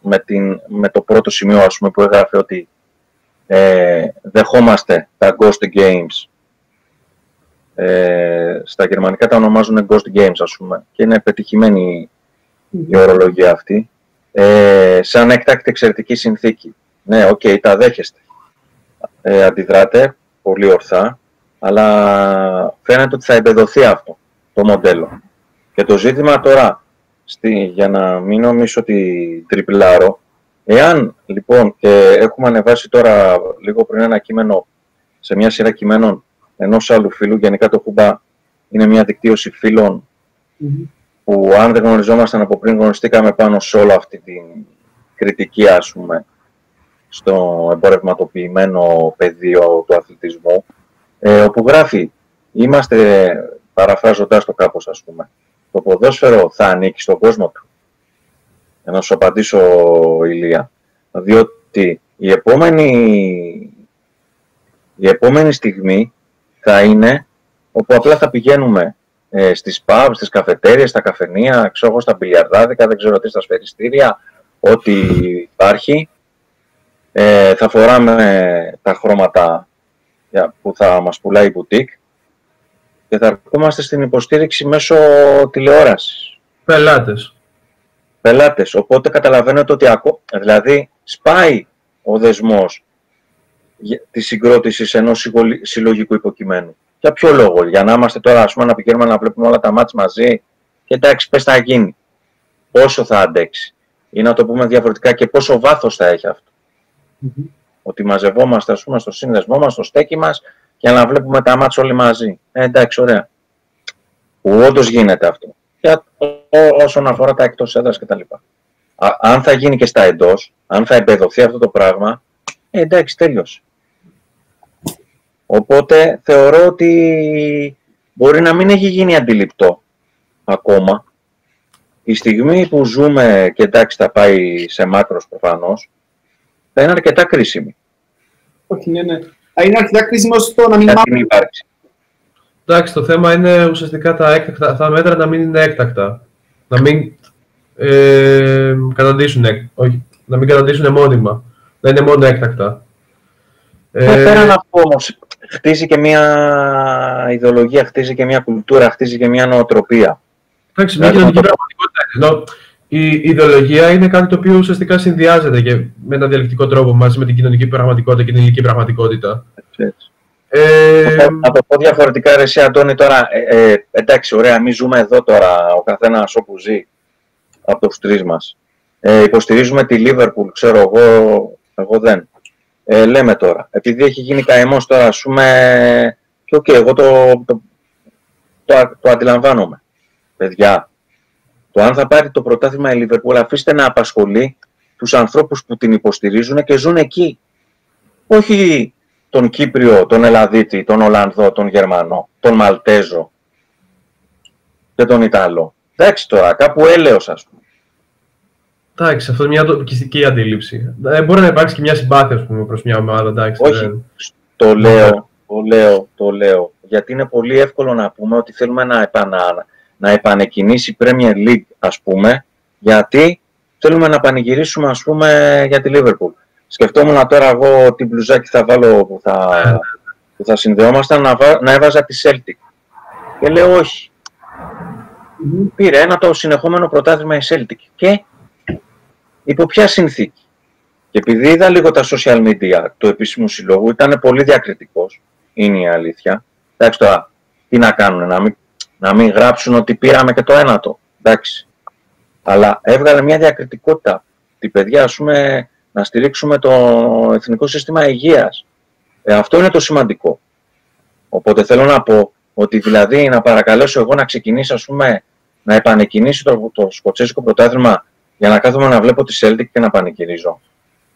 με, την, με το πρώτο σημείο, ας πούμε, που έγραφε ότι ε, δεχόμαστε τα Ghost Games ε, στα γερμανικά τα ονομάζουν Ghost Games, ας πούμε, και είναι πετυχημένη η ορολογία αυτή, ε, σαν έκτακτη εξαιρετική συνθήκη. Ναι, ok, okay, τα δέχεστε. Ε, αντιδράτε πολύ ορθά, αλλά φαίνεται ότι θα εμπεδωθεί αυτό το μοντέλο. Και το ζήτημα τώρα, στη, για να μην νομίζω ότι τριπλάρω, εάν λοιπόν και έχουμε ανεβάσει τώρα λίγο πριν ένα κείμενο σε μια σειρά κειμένων ενός άλλου φίλου, γενικά το Χουμπά είναι μια δικτύωση που αν δεν γνωριζόμασταν από πριν, γνωριστήκαμε πάνω σε όλη αυτή την κριτική, ας πούμε, στο εμπορευματοποιημένο πεδίο του αθλητισμού, ε, όπου γράφει, είμαστε, παραφράζοντας το κάπως, ας πούμε, το ποδόσφαιρο θα ανήκει στον κόσμο του. Για να σου απαντήσω, Ηλία. Διότι η επόμενη, η επόμενη στιγμή θα είναι όπου απλά θα πηγαίνουμε ε, στις pubs, στις καφετέριες, στα καφενεία, ξέρω στα μπιλιαρδάδικα, δεν ξέρω τι, στα σφαιριστήρια, ό,τι υπάρχει. Ε, θα φοράμε τα χρώματα που θα μας πουλάει η μπουτίκ και θα ερχόμαστε στην υποστήριξη μέσω τηλεόρασης. Πελάτες. Πελάτες. Οπότε καταλαβαίνετε ότι ακό... δηλαδή σπάει ο δεσμός της συγκρότησης ενός συλλογικού υποκειμένου. Για ποιο λόγο, για να είμαστε τώρα, ας πούμε, να πηγαίνουμε να βλέπουμε όλα τα μάτς μαζί και εντάξει, πες θα γίνει. Πόσο θα αντέξει. Ή να το πούμε διαφορετικά και πόσο βάθος θα έχει Ότι μαζευόμαστε, ας πούμε, στο σύνδεσμό μας, στο στέκι μας για να βλέπουμε τα μάτς όλοι μαζί. Ε, εντάξει, ωραία. Που όντως γίνεται αυτό. Για όσον αφορά τα εκτός έδρας κτλ. Αν θα γίνει και στα εντός, αν θα εμπεδοθεί αυτό το πράγμα, ε, εντάξει, τέλειωσε. Οπότε θεωρώ ότι μπορεί να μην έχει γίνει αντιληπτό ακόμα. Η στιγμή που ζούμε και εντάξει θα πάει σε μάκρος προφανώς, θα είναι αρκετά κρίσιμη. Όχι, ναι, ναι. Θα είναι αρκετά κρίσιμο στο να μην υπάρξει. Εντάξει, το θέμα είναι ουσιαστικά τα, έκτακτα, τα μέτρα να μην είναι έκτακτα. Να μην ε, καταντήσουν, όχι, να μην καταντήσουν μόνιμα. Να είναι μόνο έκτακτα. Ε, πέραν αυτό όμως, χτίζει και μια ιδεολογία, χτίζει και μια κουλτούρα, χτίζει και μια νοοτροπία. Εντάξει, μια κοινωνική πραγματικότητα. Ενώ η ιδεολογία είναι κάτι το οποίο ουσιαστικά συνδυάζεται και με έναν διαλεκτικό τρόπο μαζί με την κοινωνική πραγματικότητα και την ηλική πραγματικότητα. Έτσι. Ε, να το πω διαφορετικά, ρε, εσύ, Αντώνη, τώρα, ε, ε, εντάξει, ωραία, μην ζούμε εδώ τώρα, ο καθένας όπου ζει, από τους τρεις μας. Ε, υποστηρίζουμε τη Λίβερπουλ, ξέρω εγώ, εγώ δεν. Ε, λέμε τώρα, επειδή έχει γίνει καημός τώρα, ας πούμε, και οκ, εγώ το, το, το, το αντιλαμβάνομαι. Παιδιά, το αν θα πάρει το πρωτάθλημα η Λίβερπουλ, αφήστε να απασχολεί τους ανθρώπους που την υποστηρίζουν και ζουν εκεί. Όχι τον Κύπριο, τον Ελλαδίτη, τον Ολλανδό, τον Γερμανό, τον Μαλτέζο και τον Ιταλό. Εντάξει τώρα, κάπου έλεος ας πούμε. Εντάξει, αυτό είναι μια τοπικιστική αντίληψη. Ε, μπορεί να υπάρξει και μια συμπάθεια ας πούμε, προς μια ομάδα. Εντάξει, Όχι, το λέω, το λέω, το λέω. Γιατί είναι πολύ εύκολο να πούμε ότι θέλουμε να, επανα, να επανεκκινήσει η Premier League, ας πούμε, γιατί θέλουμε να πανηγυρίσουμε, ας πούμε, για τη Liverpool. Σκεφτόμουν τώρα εγώ τι μπλουζάκι θα βάλω που θα, που θα συνδεόμασταν να, να έβαζα τη Celtic. Και λέω όχι. Πήρε ένα το συνεχόμενο πρωτάθλημα η Celtic. Και υπό ποια συνθήκη. Και επειδή είδα λίγο τα social media του επίσημου συλλόγου, ήταν πολύ διακριτικός, είναι η αλήθεια. Εντάξει τώρα, τι να κάνουν, να μην, να μην γράψουν ότι πήραμε και το ένατο. Εντάξει. Αλλά έβγαλε μια διακριτικότητα. Τη παιδιά, ας πούμε, να στηρίξουμε το Εθνικό Σύστημα Υγείας. Ε, αυτό είναι το σημαντικό. Οπότε θέλω να πω ότι δηλαδή να παρακαλέσω εγώ να ξεκινήσει ας πούμε, να επανεκκινήσει το, το σκοτσέζικο πρωτάθλημα για να κάθομαι να βλέπω τη Celtic και να πανεκκινίζω.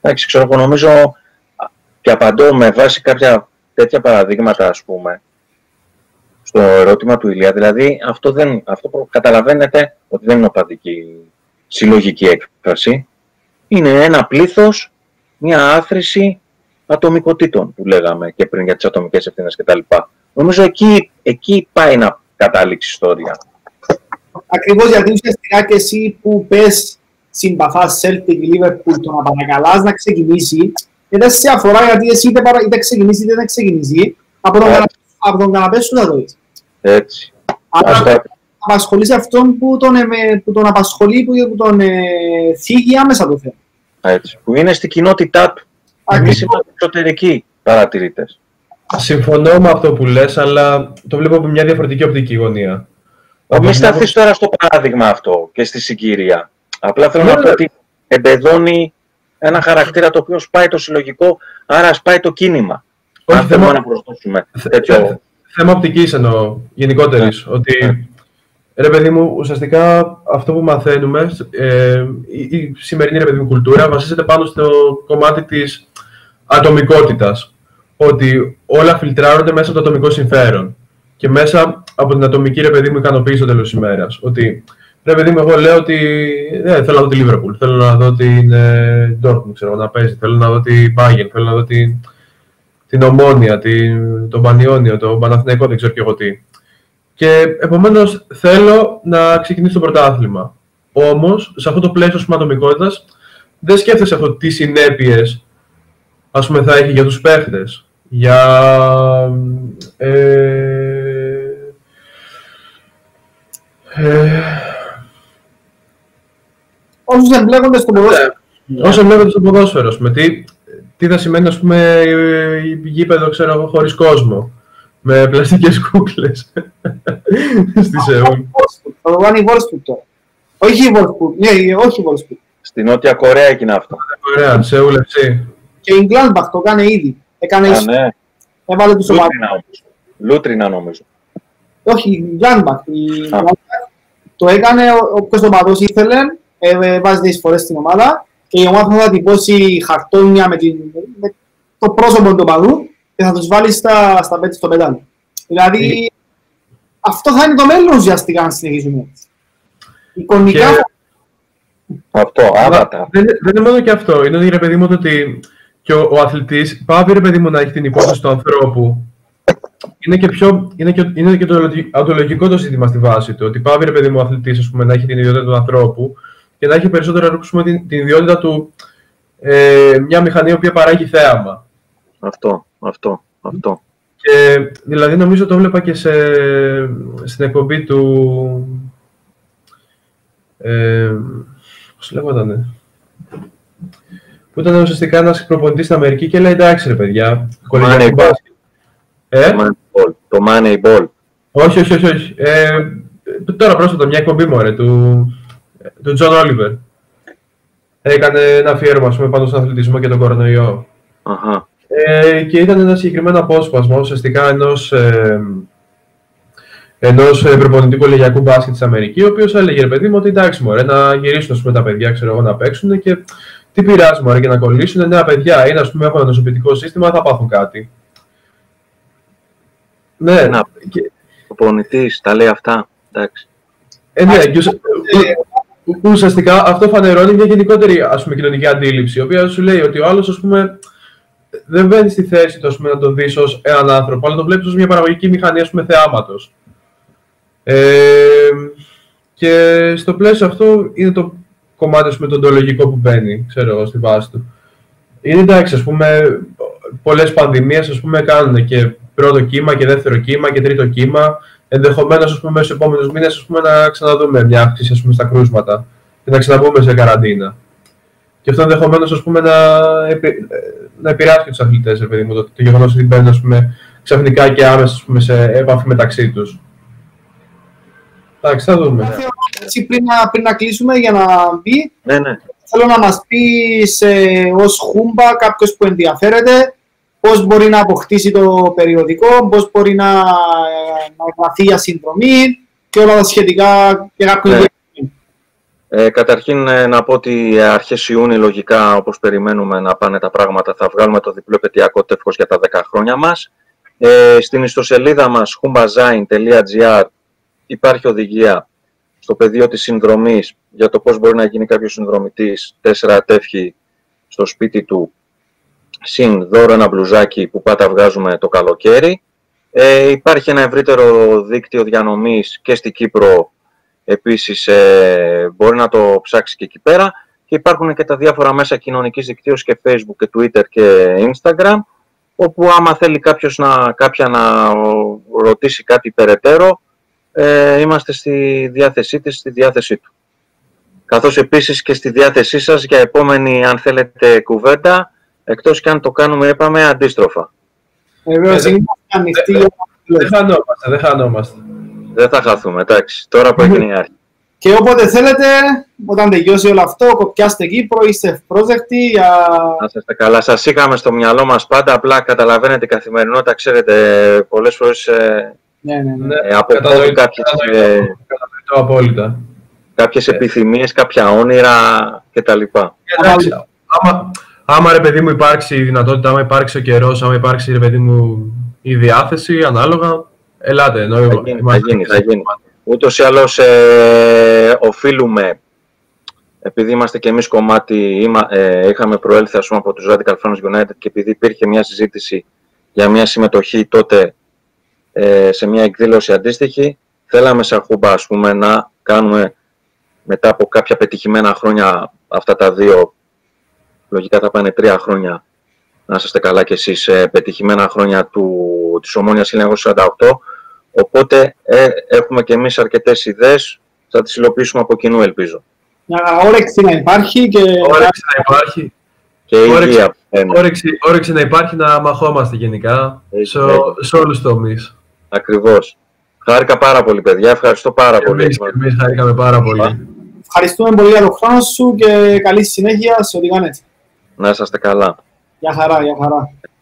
Εντάξει, ξέρω, εγώ νομίζω και απαντώ με βάση κάποια τέτοια παραδείγματα, ας πούμε, στο ερώτημα του Ηλία. Δηλαδή, αυτό, δεν, αυτό καταλαβαίνετε ότι δεν είναι οπαδική συλλογική έκφραση είναι ένα πλήθος, μια άθρηση ατομικοτήτων που λέγαμε και πριν για τις ατομικές ευθύνες κτλ. Νομίζω εκεί, εκεί πάει να κατάληξει η ιστορία. Ακριβώς γιατί ουσιαστικά και εσύ που πες συμπαθάς Celtic Liverpool το να παρακαλάς να ξεκινήσει και δεν σε αφορά γιατί εσύ είτε, παρα... είτε ξεκινήσει είτε δεν ξεκινήσει από τον, καναπέ, από τον καναπέ σου θα δεις. Έτσι. Άρα απασχολείς αυτόν που τον, που τον απασχολεί, που τον ε, θίγει άμεσα το θέμα. Έτσι, που είναι στην κοινότητά του. Εμείς είμαστε εξωτερικοί παρατηρητές. Συμφωνώ με αυτό που λες, αλλά το βλέπω από μια διαφορετική οπτική γωνία. Μην σταθείς τώρα στο παράδειγμα αυτό και στη συγκυρία. Απλά θέλω να πω ότι εμπεδώνει ένα χαρακτήρα το οποίο σπάει το συλλογικό, άρα σπάει το κίνημα. Όχι, Αν θέμα... να προσθέσουμε τέτοιο... Θέμα οπτικής εννοώ, γενικότερης, ναι. ότι ναι. Ρε παιδί μου, ουσιαστικά αυτό που μαθαίνουμε, ε, η, η σημερινή ρε παιδί μου, κουλτούρα βασίζεται πάνω στο κομμάτι της ατομικότητας. Ότι όλα φιλτράρονται μέσα από το ατομικό συμφέρον και μέσα από την ατομική ρε παιδί μου ικανοποίηση στο τέλος της ημέρας. Ότι ρε παιδί μου, εγώ λέω ότι ναι, θέλω να δω τη Λίβερπουλ, θέλω να δω την ε, Dortmund, ξέρω να παίζει, θέλω να δω την Bayern, θέλω να δω την, την Ομόνια, την, τον Πανιόνιο, τον Παναθηναϊκό, δεν ξέρω και εγώ τι. Και επομένως θέλω να ξεκινήσω το πρωτάθλημα. Όμως, σε αυτό το πλαίσιο ατομικότητα, δεν σκέφτεσαι αυτό τι συνέπειες θα έχει για τους παίχτες. Για. Ε, ε, Όσους εμπλέκονται στο ποδόσφαιρο. Ναι. Όσοι εμπλέκονται στο ποδόσφαιρο. Με τι, τι θα σημαίνει, ας πούμε, γήπεδο, ξέρω χωρίς κόσμο με πλαστικές κούκλες στη Σεούλ. Θα το κάνει η Wolfsburg τώρα. Όχι η Wolfsburg, ναι, όχι η Wolfsburg. Στη Νότια Κορέα έγινε αυτό. Νότια Κορέα, Σεούλ FC. Και η Gladbach το κάνει ήδη. Έκανε Α, ναι. Έβαλε τους Λούτρινα, Λούτρινα νομίζω. Όχι, η Gladbach. Η το έκανε όποιος το παδός ήθελε, ε, βάζει τις φορές στην ομάδα και η ομάδα θα τυπώσει χαρτόνια με, την, με το πρόσωπο του παδού και θα τους βάλει στα, στα πέτια στο πεντάλι. Δηλαδή, αυτό θα είναι το μέλλον ουσιαστικά αν συνεχίσουμε έτσι. Εικονικά... Και... Αυτό, άβατα. Δεν, δεν είναι μόνο και αυτό. Είναι ότι, ρε παιδί μου, ότι και ο, ο αθλητής πάβει, ρε παιδί μου, να έχει την υπόθεση του ανθρώπου. Είναι και, πιο, είναι και, είναι και το αντολογικό το ζήτημα στη βάση του. Ότι πάβει, ρε παιδί μου, ο αθλητής, να έχει την ιδιότητα του ανθρώπου και να έχει περισσότερο, πούμε, την, την ιδιότητα του ε, μια μηχανή που παράγει θέαμα. Αυτό αυτό, αυτό. Και δηλαδή νομίζω το βλέπα και σε, στην εκπομπή του... Ε, πώς λέγονταν, που ήταν ουσιαστικά ένας προπονητής στην Αμερική και λέει εντάξει ρε παιδιά, Moneyball. Ε; Το Moneyball. Το Moneyball. Όχι, όχι, όχι. όχι. Ε, τώρα πρόσφατα μια εκπομπή μου, ρε, του, του Τζον Όλιβερ. Έκανε ένα αφιέρωμα ας πούμε, πάνω στον αθλητισμό και τον κορονοϊό. Αχα. Ε, και ήταν ένα συγκεκριμένο απόσπασμα ουσιαστικά ενός ε, ενός ε, προπονητή κολεγιακού μπάσκετ της Αμερικής, ο οποίος έλεγε ρε παιδί μου ότι εντάξει, μωρέ, να γυρίσουν πούμε, τα παιδιά ξέρω εγώ, να παίξουν και τι πειράζει μωρέ, και να κολλήσουν νέα παιδιά. Είναι ας πούμε, έχουν ένα ανοσοποιητικό σύστημα, θα πάθουν κάτι. Ναι, Ένα και, προπονητής τα λέει αυτά. Εντάξει. ε, ναι, και ουσα- ου- ουσιαστικά αυτό φανερώνει μια γενικότερη ας πούμε, κοινωνική αντίληψη, η οποία σου λέει ότι ο άλλος ας πούμε, δεν μπαίνει στη θέση του ας πούμε, να τον δεις ως έναν άνθρωπο, αλλά τον βλέπεις ως μια παραγωγική μηχανή ας πούμε, θεάματος. Ε, και στο πλαίσιο αυτό είναι το κομμάτι ας πούμε, το οντολογικό που μπαίνει, ξέρω εγώ, στη βάση του. Είναι εντάξει, ας πούμε, πολλές πανδημίες ας πούμε, κάνουν και πρώτο κύμα και δεύτερο κύμα και τρίτο κύμα. Ενδεχομένως, ας πούμε, μέσα στους επόμενους μήνες ας πούμε, να ξαναδούμε μια αύξηση ας πούμε, στα κρούσματα και να ξαναμπούμε σε καραντίνα. Και αυτό ενδεχομένως ας πούμε, να, επι- να επηρεάσει τους αθλητές, ρε παιδί μου, το, το γεγονός ότι μπαίνουν ας πούμε, ξαφνικά και άμεσα ας πούμε, σε επαφή μεταξύ τους. Εντάξει, θα δούμε. Έτσι, πριν, να, πριν να κλείσουμε για να μπει, Ναι, ναι. θέλω να μας πεις ε, ως χούμπα κάποιος που ενδιαφέρεται πώς μπορεί να αποκτήσει το περιοδικό, πώς μπορεί να, να γραφεί για συνδρομή και όλα τα σχετικά για κάποιον Ναι. ενδιαφέρον. Ε, καταρχήν ε, να πω ότι αρχές Ιούνιου λογικά όπως περιμένουμε να πάνε τα πράγματα θα βγάλουμε το διπλό επαιτειακό τεύχος για τα 10 χρόνια μας. Ε, στην ιστοσελίδα μας humbazain.gr υπάρχει οδηγία στο πεδίο της συνδρομής για το πώς μπορεί να γίνει κάποιος συνδρομητής τέσσερα τεύχη στο σπίτι του συν δώρο ένα μπλουζάκι που πάντα βγάζουμε το καλοκαίρι. Ε, υπάρχει ένα ευρύτερο δίκτυο διανομής και στην Κύπρο Επίσης ε, μπορεί να το ψάξει και εκεί πέρα και υπάρχουν και τα διάφορα μέσα κοινωνικής δικτύωσης και Facebook και Twitter και Instagram όπου άμα θέλει κάποιος να, κάποια να ρωτήσει κάτι περαιτέρω ε, είμαστε στη διάθεσή της, στη διάθεσή του. Καθώς επίσης και στη διάθεσή σας για επόμενη αν θέλετε κουβέντα εκτός και αν το κάνουμε είπαμε αντίστροφα. Βεβαίως, Ε, είμαστε ανοιχτοί ε, για Δεν χανόμαστε, δεν χανόμαστε. Δεν θα χαθούμε, εντάξει, τώρα που έγινε η αρχή. Και όποτε θέλετε, όταν τελειώσει όλο αυτό, κοπιάστε Κύπρο, είστε ευπρόσδεκτοι για... Να είστε καλά. Σας είχαμε στο μυαλό μας πάντα, απλά καταλαβαίνετε η καθημερινότητα, ξέρετε, πολλές φορές ε, Ναι, ναι, ναι. Ναι, ε, αποκόπτουν κατανοητό, κάποιες, ε, κατανοητό, κατανοητό απόλυτα. κάποιες Ε. επιθυμίες, κάποια όνειρα κτλ. Εντάξει, άμα, άμα ρε παιδί μου υπάρξει η δυνατότητα, άμα υπάρξει ο καιρός, άμα υπάρξει ρε παιδί μου η διάθεση, ανάλογα, ελάτε. Ενώ Θα γίνει, θα είμαστε- γίνει, θα γίνει. Ούτως ή άλλως ε, οφείλουμε, επειδή είμαστε και εμείς κομμάτι, είμα- ε, είχαμε προέλθει ας πούμε, από τους Radical Friends United και επειδή υπήρχε μια συζήτηση για μια συμμετοχή τότε ε, σε μια εκδήλωση αντίστοιχη, θέλαμε σαν χούμπα ας πούμε, να κάνουμε μετά από κάποια πετυχημένα χρόνια αυτά τα δύο, λογικά θα πάνε τρία χρόνια, να είστε καλά κι εσείς, ε, πετυχημένα χρόνια του, της Ομόνιας 1948, Οπότε ε, έχουμε και εμείς αρκετές ιδέες, θα τις υλοποιήσουμε από κοινού ελπίζω. Μια όρεξη να υπάρχει και... Όρεξη να υπάρχει, Και η Όρεξη. υγεία. ε, ναι, όρεξη, όρεξη να υπάρχει να μαχόμαστε γενικά Έτσι, σε, έτσι. σε όλους τους τομείς. Ακριβώς. Χάρηκα πάρα πολύ παιδιά, ευχαριστώ πάρα πολύ. Εμείς, εμείς χαρήκαμε πάρα πολύ. Ευχαριστούμε πολύ για τον χρόνο σου και καλή συνέχεια σε ό,τι κάνετε. Να είσαστε καλά. Γεια χαρά, γεια χαρά. Γεια.